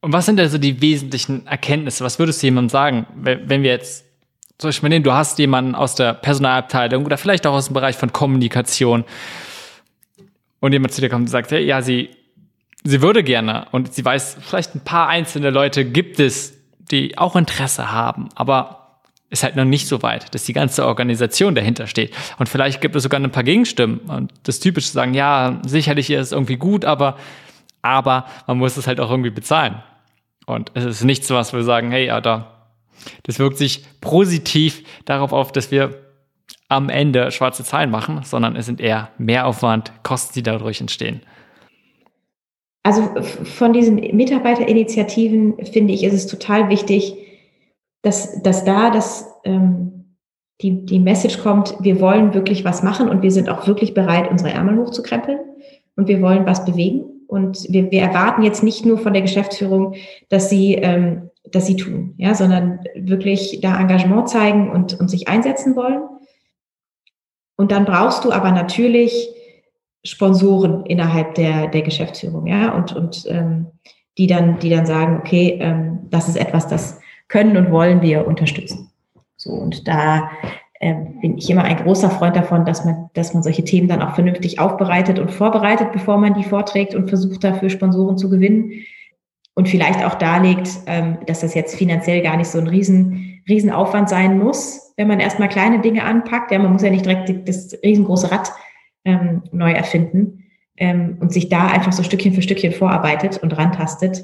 Und was sind also die wesentlichen Erkenntnisse? Was würdest du jemandem sagen, wenn wir jetzt zum Beispiel nehmen, du hast jemanden aus der Personalabteilung oder vielleicht auch aus dem Bereich von Kommunikation und jemand zu dir kommt und sagt, hey, ja, sie, sie würde gerne und sie weiß, vielleicht ein paar einzelne Leute gibt es, die auch Interesse haben, aber ist halt noch nicht so weit, dass die ganze Organisation dahinter steht. Und vielleicht gibt es sogar ein paar Gegenstimmen und das typische sagen, ja, sicherlich ist es irgendwie gut, aber, aber man muss es halt auch irgendwie bezahlen. Und es ist nichts, was wir sagen, hey, ja, da, das wirkt sich positiv darauf auf, dass wir am Ende schwarze Zahlen machen, sondern es sind eher Mehraufwand, Kosten, die dadurch entstehen. Also von diesen Mitarbeiterinitiativen finde ich, ist es total wichtig, dass, dass da das, ähm, die, die Message kommt, wir wollen wirklich was machen und wir sind auch wirklich bereit, unsere Ärmel hochzukrempeln und wir wollen was bewegen. Und wir, wir erwarten jetzt nicht nur von der Geschäftsführung, dass sie, ähm, dass sie tun, ja, sondern wirklich da Engagement zeigen und, und sich einsetzen wollen. Und dann brauchst du aber natürlich Sponsoren innerhalb der, der Geschäftsführung, ja, und, und ähm, die dann, die dann sagen, okay, ähm, das ist etwas, das können und wollen wir unterstützen. So, und da bin ich immer ein großer Freund davon, dass man, dass man solche Themen dann auch vernünftig aufbereitet und vorbereitet, bevor man die vorträgt und versucht dafür Sponsoren zu gewinnen. Und vielleicht auch darlegt, ähm, dass das jetzt finanziell gar nicht so ein riesen, riesen Aufwand sein muss, wenn man erstmal kleine Dinge anpackt. Ja, man muss ja nicht direkt das riesengroße Rad ähm, neu erfinden ähm, und sich da einfach so Stückchen für Stückchen vorarbeitet und rantastet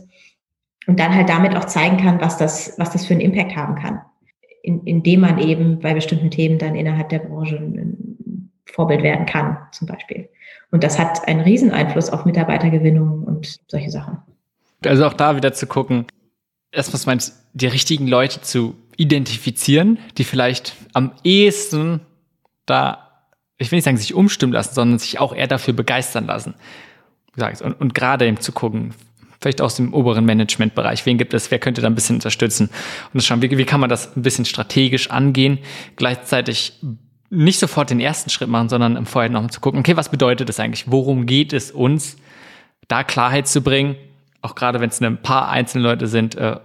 und dann halt damit auch zeigen kann, was das, was das für einen Impact haben kann, in, indem man eben bei bestimmten Themen dann innerhalb der Branche ein Vorbild werden kann, zum Beispiel. Und das hat einen riesen Einfluss auf Mitarbeitergewinnung und solche Sachen. Also auch da wieder zu gucken, erstmal meinst die richtigen Leute zu identifizieren, die vielleicht am ehesten da, ich will nicht sagen, sich umstimmen lassen, sondern sich auch eher dafür begeistern lassen. Und, und gerade eben zu gucken, vielleicht aus dem oberen Managementbereich. Wen gibt es? Wer könnte da ein bisschen unterstützen? Und schauen, wie, wie kann man das ein bisschen strategisch angehen? Gleichzeitig nicht sofort den ersten Schritt machen, sondern im Vorher noch mal zu gucken, okay, was bedeutet das eigentlich? Worum geht es uns? Da Klarheit zu bringen, auch gerade wenn es ein paar einzelne Leute sind, äh,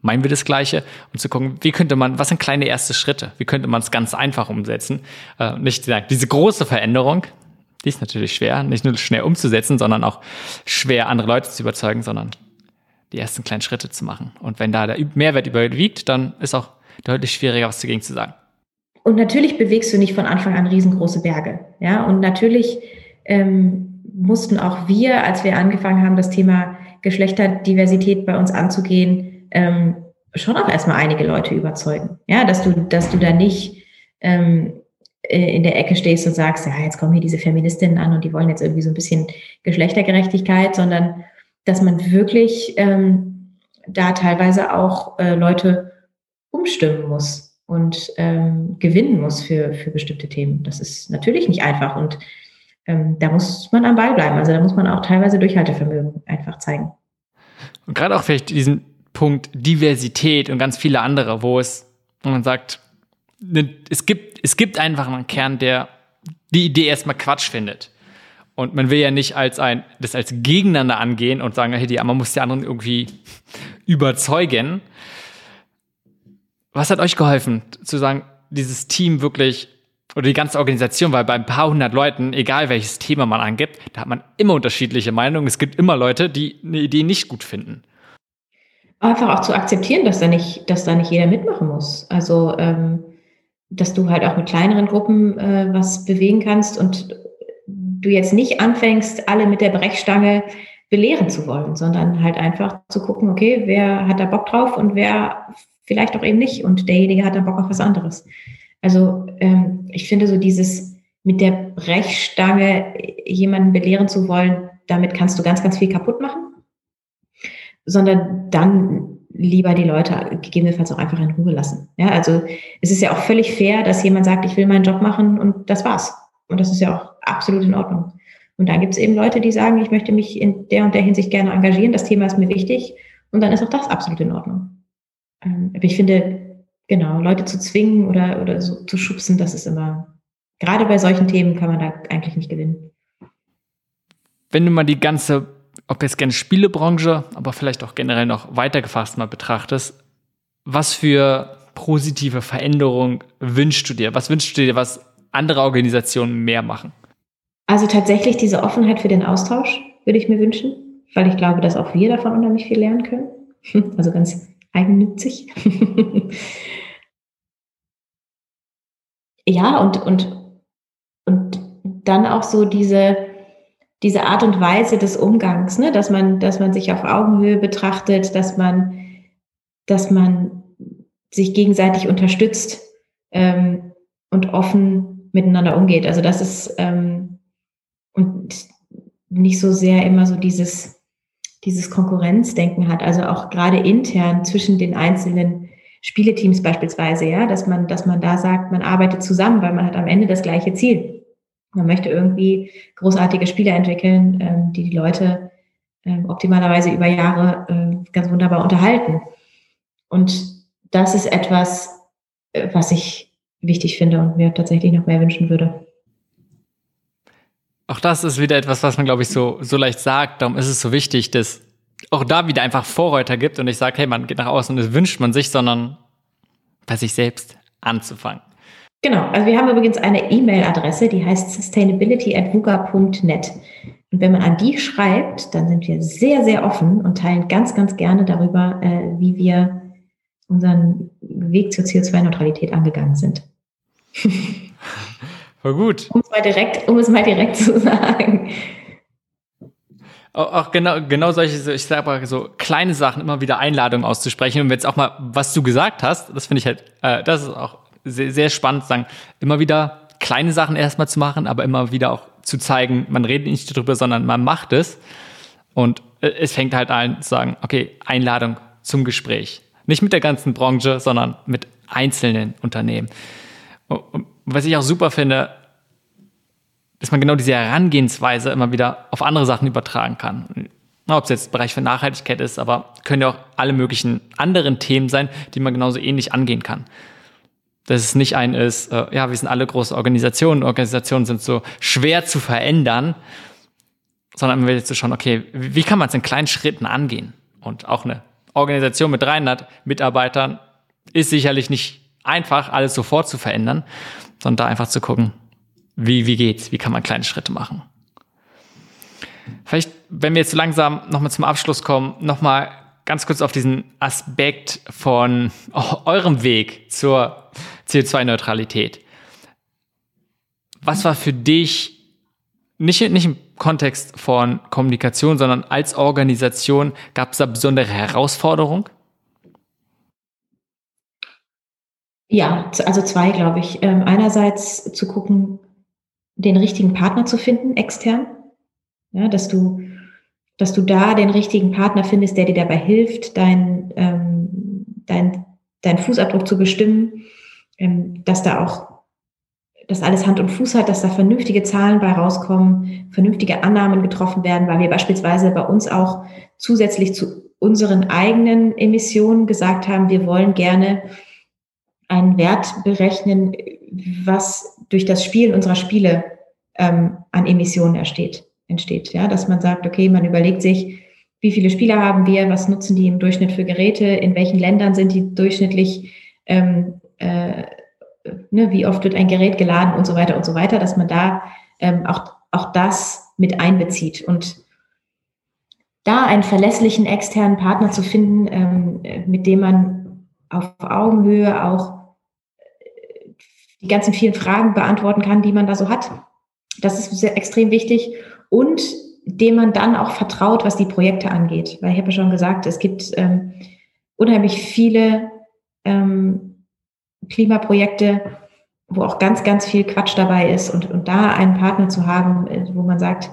meinen wir das Gleiche und zu gucken, wie könnte man, was sind kleine erste Schritte? Wie könnte man es ganz einfach umsetzen? Äh, nicht diese große Veränderung, die ist natürlich schwer, nicht nur schnell umzusetzen, sondern auch schwer, andere Leute zu überzeugen, sondern die ersten kleinen Schritte zu machen. Und wenn da der Mehrwert überwiegt, dann ist auch deutlich schwieriger, was dagegen zu sagen. Und natürlich bewegst du nicht von Anfang an riesengroße Berge. Ja, und natürlich ähm, mussten auch wir, als wir angefangen haben, das Thema Geschlechterdiversität bei uns anzugehen, ähm, schon auch erstmal einige Leute überzeugen. Ja, dass du, dass du da nicht ähm, äh, in der Ecke stehst und sagst, ja, jetzt kommen hier diese Feministinnen an und die wollen jetzt irgendwie so ein bisschen Geschlechtergerechtigkeit, sondern dass man wirklich ähm, da teilweise auch äh, Leute umstimmen muss und ähm, gewinnen muss für, für bestimmte Themen. Das ist natürlich nicht einfach und ähm, da muss man am Ball bleiben. Also da muss man auch teilweise Durchhaltevermögen einfach zeigen. Und gerade auch vielleicht diesen Punkt Diversität und ganz viele andere, wo es, wo man sagt, Ne, es gibt, es gibt einfach einen Kern, der die Idee erstmal Quatsch findet. Und man will ja nicht als ein, das als gegeneinander angehen und sagen, hey, die, man muss die anderen irgendwie [LAUGHS] überzeugen. Was hat euch geholfen, zu sagen, dieses Team wirklich oder die ganze Organisation, weil bei ein paar hundert Leuten, egal welches Thema man angibt, da hat man immer unterschiedliche Meinungen. Es gibt immer Leute, die eine Idee nicht gut finden. Einfach auch zu akzeptieren, dass da nicht, dass da nicht jeder mitmachen muss. Also ähm, dass du halt auch mit kleineren Gruppen äh, was bewegen kannst und du jetzt nicht anfängst, alle mit der Brechstange belehren zu wollen, sondern halt einfach zu gucken, okay, wer hat da Bock drauf und wer vielleicht auch eben nicht und derjenige hat da Bock auf was anderes. Also ähm, ich finde so dieses mit der Brechstange jemanden belehren zu wollen, damit kannst du ganz, ganz viel kaputt machen, sondern dann lieber die Leute gegebenenfalls auch einfach in Ruhe lassen. Ja, also es ist ja auch völlig fair, dass jemand sagt, ich will meinen Job machen und das war's. Und das ist ja auch absolut in Ordnung. Und dann gibt es eben Leute, die sagen, ich möchte mich in der und der Hinsicht gerne engagieren, das Thema ist mir wichtig und dann ist auch das absolut in Ordnung. Ähm, aber ich finde, genau, Leute zu zwingen oder, oder so zu schubsen, das ist immer, gerade bei solchen Themen kann man da eigentlich nicht gewinnen. Wenn du mal die ganze ob jetzt gerne Spielebranche, aber vielleicht auch generell noch weitergefasst mal betrachtest, was für positive Veränderung wünschst du dir? Was wünschst du dir, was andere Organisationen mehr machen? Also tatsächlich diese Offenheit für den Austausch würde ich mir wünschen, weil ich glaube, dass auch wir davon unheimlich viel lernen können. [LAUGHS] Also ganz eigennützig. [LAUGHS] ja, und, und, und dann auch so diese, diese Art und Weise des Umgangs, ne? dass man, dass man sich auf Augenhöhe betrachtet, dass man, dass man sich gegenseitig unterstützt ähm, und offen miteinander umgeht. Also das ist ähm, und nicht so sehr immer so dieses, dieses Konkurrenzdenken hat. Also auch gerade intern zwischen den einzelnen Spieleteams beispielsweise, ja, dass man, dass man da sagt, man arbeitet zusammen, weil man hat am Ende das gleiche Ziel. Man möchte irgendwie großartige Spiele entwickeln, ähm, die die Leute ähm, optimalerweise über Jahre äh, ganz wunderbar unterhalten. Und das ist etwas, äh, was ich wichtig finde und mir tatsächlich noch mehr wünschen würde. Auch das ist wieder etwas, was man, glaube ich, so, so leicht sagt. Darum ist es so wichtig, dass auch da wieder einfach Vorreiter gibt und ich sage, hey, man geht nach außen und das wünscht man sich, sondern bei sich selbst anzufangen. Genau, also wir haben übrigens eine E-Mail-Adresse, die heißt sustainability.vuga.net. Und wenn man an die schreibt, dann sind wir sehr, sehr offen und teilen ganz, ganz gerne darüber, äh, wie wir unseren Weg zur CO2-Neutralität angegangen sind. [LAUGHS] Voll gut. Um es mal direkt, um es mal direkt zu sagen. Auch, genau, genau solche, ich sage mal so kleine Sachen, immer wieder Einladungen auszusprechen. Und jetzt auch mal, was du gesagt hast, das finde ich halt, äh, das ist auch sehr, sehr spannend, sagen, immer wieder kleine Sachen erstmal zu machen, aber immer wieder auch zu zeigen, man redet nicht darüber, sondern man macht es. Und äh, es fängt halt an zu sagen, okay, Einladung zum Gespräch. Nicht mit der ganzen Branche, sondern mit einzelnen Unternehmen. Und was ich auch super finde, dass man genau diese Herangehensweise immer wieder auf andere Sachen übertragen kann. Ob es jetzt Bereich für Nachhaltigkeit ist, aber können ja auch alle möglichen anderen Themen sein, die man genauso ähnlich angehen kann. Dass es nicht ein ist, äh, ja, wir sind alle große Organisationen, Organisationen sind so schwer zu verändern, sondern man will jetzt so schauen, okay, wie kann man es in kleinen Schritten angehen? Und auch eine Organisation mit 300 Mitarbeitern ist sicherlich nicht einfach, alles sofort zu verändern, sondern da einfach zu gucken, wie, wie geht's, wie kann man kleine Schritte machen. Vielleicht, wenn wir jetzt so langsam nochmal zum Abschluss kommen, nochmal ganz kurz auf diesen Aspekt von [LAUGHS] eurem Weg zur CO2-Neutralität. Was war für dich, nicht, nicht im Kontext von Kommunikation, sondern als Organisation, gab es da besondere Herausforderungen? Ja, also zwei, glaube ich. Ähm, einerseits zu gucken, den richtigen Partner zu finden, extern. Ja, dass du, dass du da den richtigen Partner findest, der dir dabei hilft, dein, ähm, dein, dein Fußabdruck zu bestimmen, dass da auch dass alles Hand und Fuß hat, dass da vernünftige Zahlen bei rauskommen, vernünftige Annahmen getroffen werden, weil wir beispielsweise bei uns auch zusätzlich zu unseren eigenen Emissionen gesagt haben, wir wollen gerne einen Wert berechnen, was durch das Spielen unserer Spiele ähm, an Emissionen entsteht. entsteht. Ja, dass man sagt, okay, man überlegt sich, wie viele Spieler haben wir, was nutzen die im Durchschnitt für Geräte, in welchen Ländern sind die durchschnittlich, ähm, äh, ne, wie oft wird ein Gerät geladen und so weiter und so weiter, dass man da ähm, auch, auch das mit einbezieht. Und da einen verlässlichen externen Partner zu finden, ähm, mit dem man auf Augenhöhe auch die ganzen vielen Fragen beantworten kann, die man da so hat. Das ist sehr, extrem wichtig. Und dem man dann auch vertraut, was die Projekte angeht. Weil ich habe ja schon gesagt, es gibt ähm, unheimlich viele ähm, Klimaprojekte, wo auch ganz, ganz viel Quatsch dabei ist. Und, und da einen Partner zu haben, äh, wo man sagt,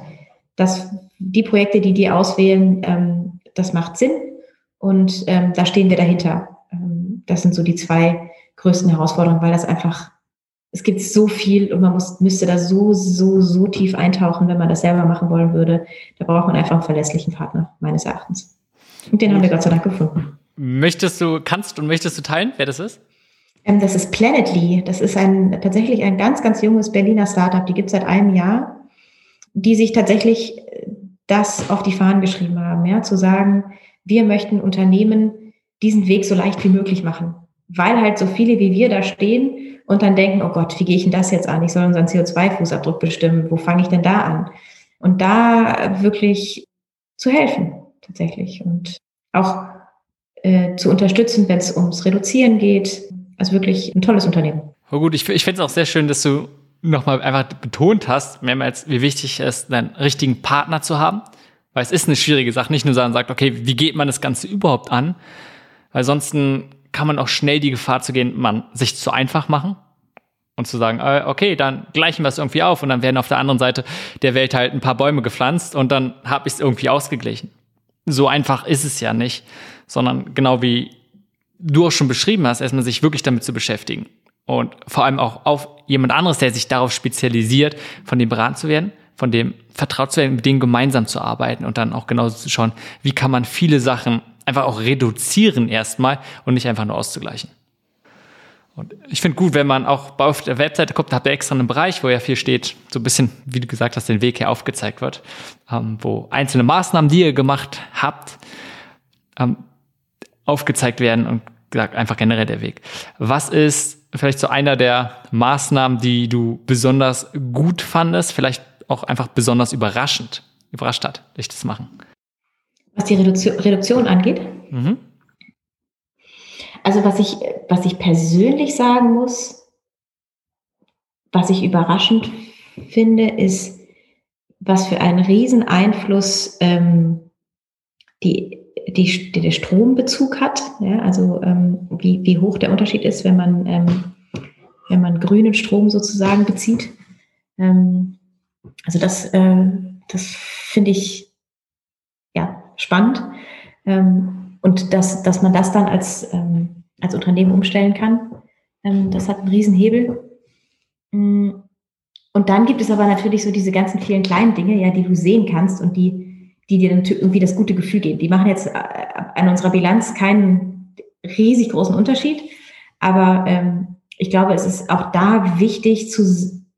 dass die Projekte, die die auswählen, ähm, das macht Sinn. Und ähm, da stehen wir dahinter. Ähm, das sind so die zwei größten Herausforderungen, weil das einfach es gibt so viel und man muss, müsste da so, so, so tief eintauchen, wenn man das selber machen wollen würde. Da braucht man einfach einen verlässlichen Partner, meines Erachtens. Und den haben wir Gott sei Dank gefunden. Möchtest du, kannst und möchtest du teilen, wer das ist? Ähm, das ist Planetly. Das ist ein, tatsächlich ein ganz, ganz junges Berliner Startup. Die gibt es seit einem Jahr, die sich tatsächlich das auf die Fahnen geschrieben haben, ja, zu sagen, wir möchten Unternehmen diesen Weg so leicht wie möglich machen. Weil halt so viele wie wir da stehen und dann denken, oh Gott, wie gehe ich denn das jetzt an? Ich soll unseren CO2-Fußabdruck bestimmen. Wo fange ich denn da an? Und da wirklich zu helfen, tatsächlich. Und auch äh, zu unterstützen, wenn es ums Reduzieren geht. Also wirklich ein tolles Unternehmen. Oh gut, ich, ich finde es auch sehr schön, dass du nochmal einfach betont hast, mehrmals, wie wichtig es ist, einen richtigen Partner zu haben. Weil es ist eine schwierige Sache, nicht nur sagen, sagt, okay, wie geht man das Ganze überhaupt an? Weil sonst kann man auch schnell die Gefahr zu gehen, man sich zu einfach machen und zu sagen, äh, okay, dann gleichen wir es irgendwie auf und dann werden auf der anderen Seite der Welt halt ein paar Bäume gepflanzt und dann habe ich es irgendwie ausgeglichen. So einfach ist es ja nicht, sondern genau wie du auch schon beschrieben hast, erstmal sich wirklich damit zu beschäftigen und vor allem auch auf jemand anderes, der sich darauf spezialisiert, von dem beraten zu werden, von dem vertraut zu werden, mit denen gemeinsam zu arbeiten und dann auch genauso zu schauen, wie kann man viele Sachen einfach auch reduzieren erstmal und nicht einfach nur auszugleichen. Und ich finde gut, wenn man auch auf der Webseite guckt, habt ihr extra einen Bereich, wo ja viel steht, so ein bisschen, wie du gesagt hast, den Weg hier aufgezeigt wird, ähm, wo einzelne Maßnahmen, die ihr gemacht habt, ähm, aufgezeigt werden und gesagt, einfach generell der Weg. Was ist vielleicht so einer der Maßnahmen, die du besonders gut fandest, vielleicht auch einfach besonders überraschend, überrascht hat, dich das machen? Was die Reduktion, Reduktion angeht? Mhm. Also was ich, was ich persönlich sagen muss, was ich überraschend finde, ist, was für einen riesen Einfluss ähm, die, die, der Strombezug hat. Ja, also ähm, wie, wie hoch der Unterschied ist, wenn man, ähm, wenn man grünen Strom sozusagen bezieht. Ähm, also das, äh, das finde ich ja spannend. Ähm, und dass, dass man das dann als, ähm, als Unternehmen umstellen kann, ähm, das hat einen Riesenhebel. Mm, und dann gibt es aber natürlich so diese ganzen vielen kleinen Dinge, ja, die du sehen kannst und die, die dir irgendwie das gute Gefühl geben. Die machen jetzt äh, an unserer Bilanz keinen riesig großen Unterschied, aber ähm, ich glaube, es ist auch da wichtig, zu,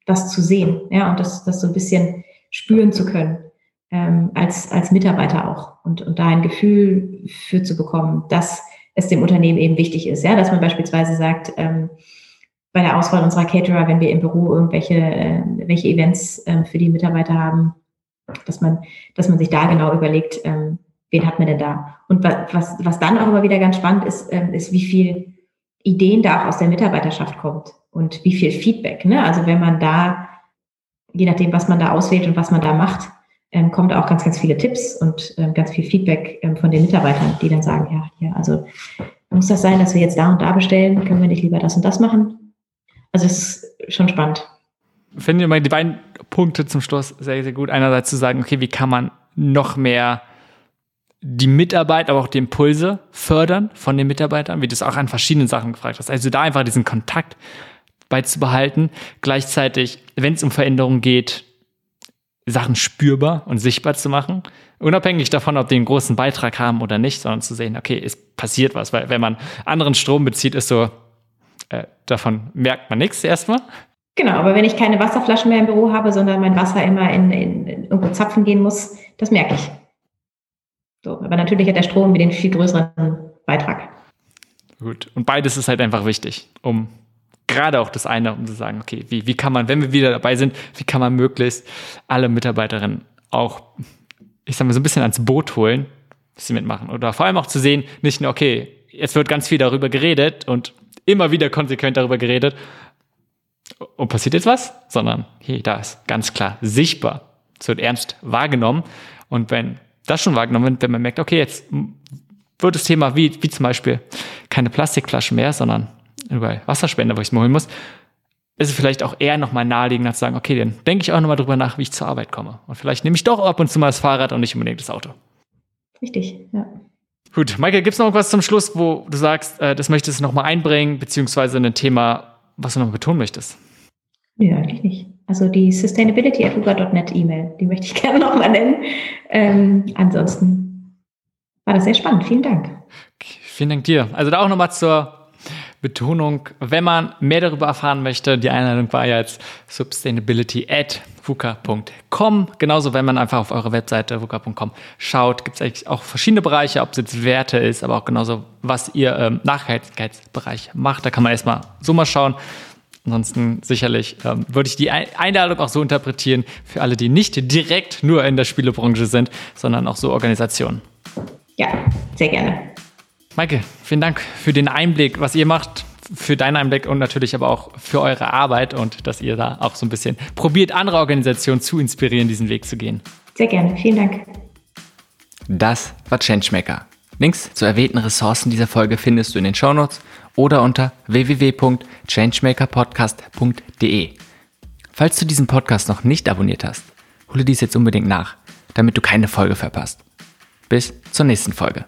das zu sehen, ja, und das, das so ein bisschen spüren zu können, ähm, als, als Mitarbeiter auch und, und da ein Gefühl für zu bekommen, dass es dem Unternehmen eben wichtig ist, ja, dass man beispielsweise sagt, ähm, bei der Auswahl unserer Caterer, wenn wir im Büro irgendwelche äh, welche Events äh, für die Mitarbeiter haben, dass man, dass man sich da genau überlegt, ähm, wen hat man denn da? Und was, was dann auch immer wieder ganz spannend ist, ähm, ist, wie viel Ideen da auch aus der Mitarbeiterschaft kommt und wie viel Feedback. Ne? Also wenn man da, je nachdem, was man da auswählt und was man da macht, ähm, kommt auch ganz, ganz viele Tipps und ähm, ganz viel Feedback ähm, von den Mitarbeitern, die dann sagen, ja, ja, also muss das sein, dass wir jetzt da und da bestellen? Können wir nicht lieber das und das machen? Also es ist schon spannend. Finde mal die beiden Punkte zum Schluss sehr, sehr gut. Einerseits zu sagen, okay, wie kann man noch mehr die Mitarbeit, aber auch die Impulse fördern von den Mitarbeitern, wie du es auch an verschiedenen Sachen gefragt hast. Also da einfach diesen Kontakt beizubehalten. Gleichzeitig, wenn es um Veränderungen geht, Sachen spürbar und sichtbar zu machen. Unabhängig davon, ob die einen großen Beitrag haben oder nicht, sondern zu sehen, okay, es passiert was. Weil wenn man anderen Strom bezieht, ist so, äh, davon merkt man nichts erstmal. Genau, aber wenn ich keine Wasserflaschen mehr im Büro habe, sondern mein Wasser immer in, in, in irgendwo zapfen gehen muss, das merke ich. So, aber natürlich hat der Strom wieder einen viel größeren Beitrag. Gut, und beides ist halt einfach wichtig, um gerade auch das eine, um zu sagen, okay, wie, wie kann man, wenn wir wieder dabei sind, wie kann man möglichst alle Mitarbeiterinnen auch, ich sag mal, so ein bisschen ans Boot holen, dass sie mitmachen. Oder vor allem auch zu sehen, nicht nur, okay, jetzt wird ganz viel darüber geredet und immer wieder konsequent darüber geredet, und passiert jetzt was, sondern hey, da ist ganz klar sichtbar, es wird ernst wahrgenommen. Und wenn das schon wahrgenommen wird, wenn man merkt, okay, jetzt wird das Thema wie, wie zum Beispiel keine Plastikflaschen mehr, sondern überall Wasserspender, wo ich es mir holen muss, ist es vielleicht auch eher nochmal naheliegender zu sagen, okay, dann denke ich auch nochmal drüber nach, wie ich zur Arbeit komme. Und vielleicht nehme ich doch ab und zu mal das Fahrrad und nicht unbedingt das Auto. Richtig, ja. Gut, Michael, gibt es noch irgendwas zum Schluss, wo du sagst, äh, das möchtest du nochmal einbringen, beziehungsweise ein Thema, was du noch betonen möchtest? Nö, eigentlich nicht. Also die Sustainability at Ruga.net E-Mail, die möchte ich [LAUGHS] gerne nochmal nennen. Ähm, ansonsten war das sehr spannend. Vielen Dank. Vielen Dank dir. Also da auch nochmal zur Betonung, wenn man mehr darüber erfahren möchte, die Einladung war ja jetzt sustainability at VUCA.com. Genauso, wenn man einfach auf eure Webseite VUCA.com schaut, gibt es eigentlich auch verschiedene Bereiche, ob es jetzt Werte ist, aber auch genauso, was ihr im Nachhaltigkeitsbereich macht. Da kann man erstmal so mal schauen. Ansonsten sicherlich ähm, würde ich die Einladung auch so interpretieren für alle, die nicht direkt nur in der Spielebranche sind, sondern auch so Organisationen. Ja, sehr gerne. Maike, vielen Dank für den Einblick, was ihr macht, für deinen Einblick und natürlich aber auch für eure Arbeit und dass ihr da auch so ein bisschen probiert, andere Organisationen zu inspirieren, diesen Weg zu gehen. Sehr gerne. Vielen Dank. Das war Changemaker. Links zu erwähnten Ressourcen dieser Folge findest du in den Shownotes oder unter www.changemakerpodcast.de. Falls du diesen Podcast noch nicht abonniert hast, hole dies jetzt unbedingt nach, damit du keine Folge verpasst. Bis zur nächsten Folge.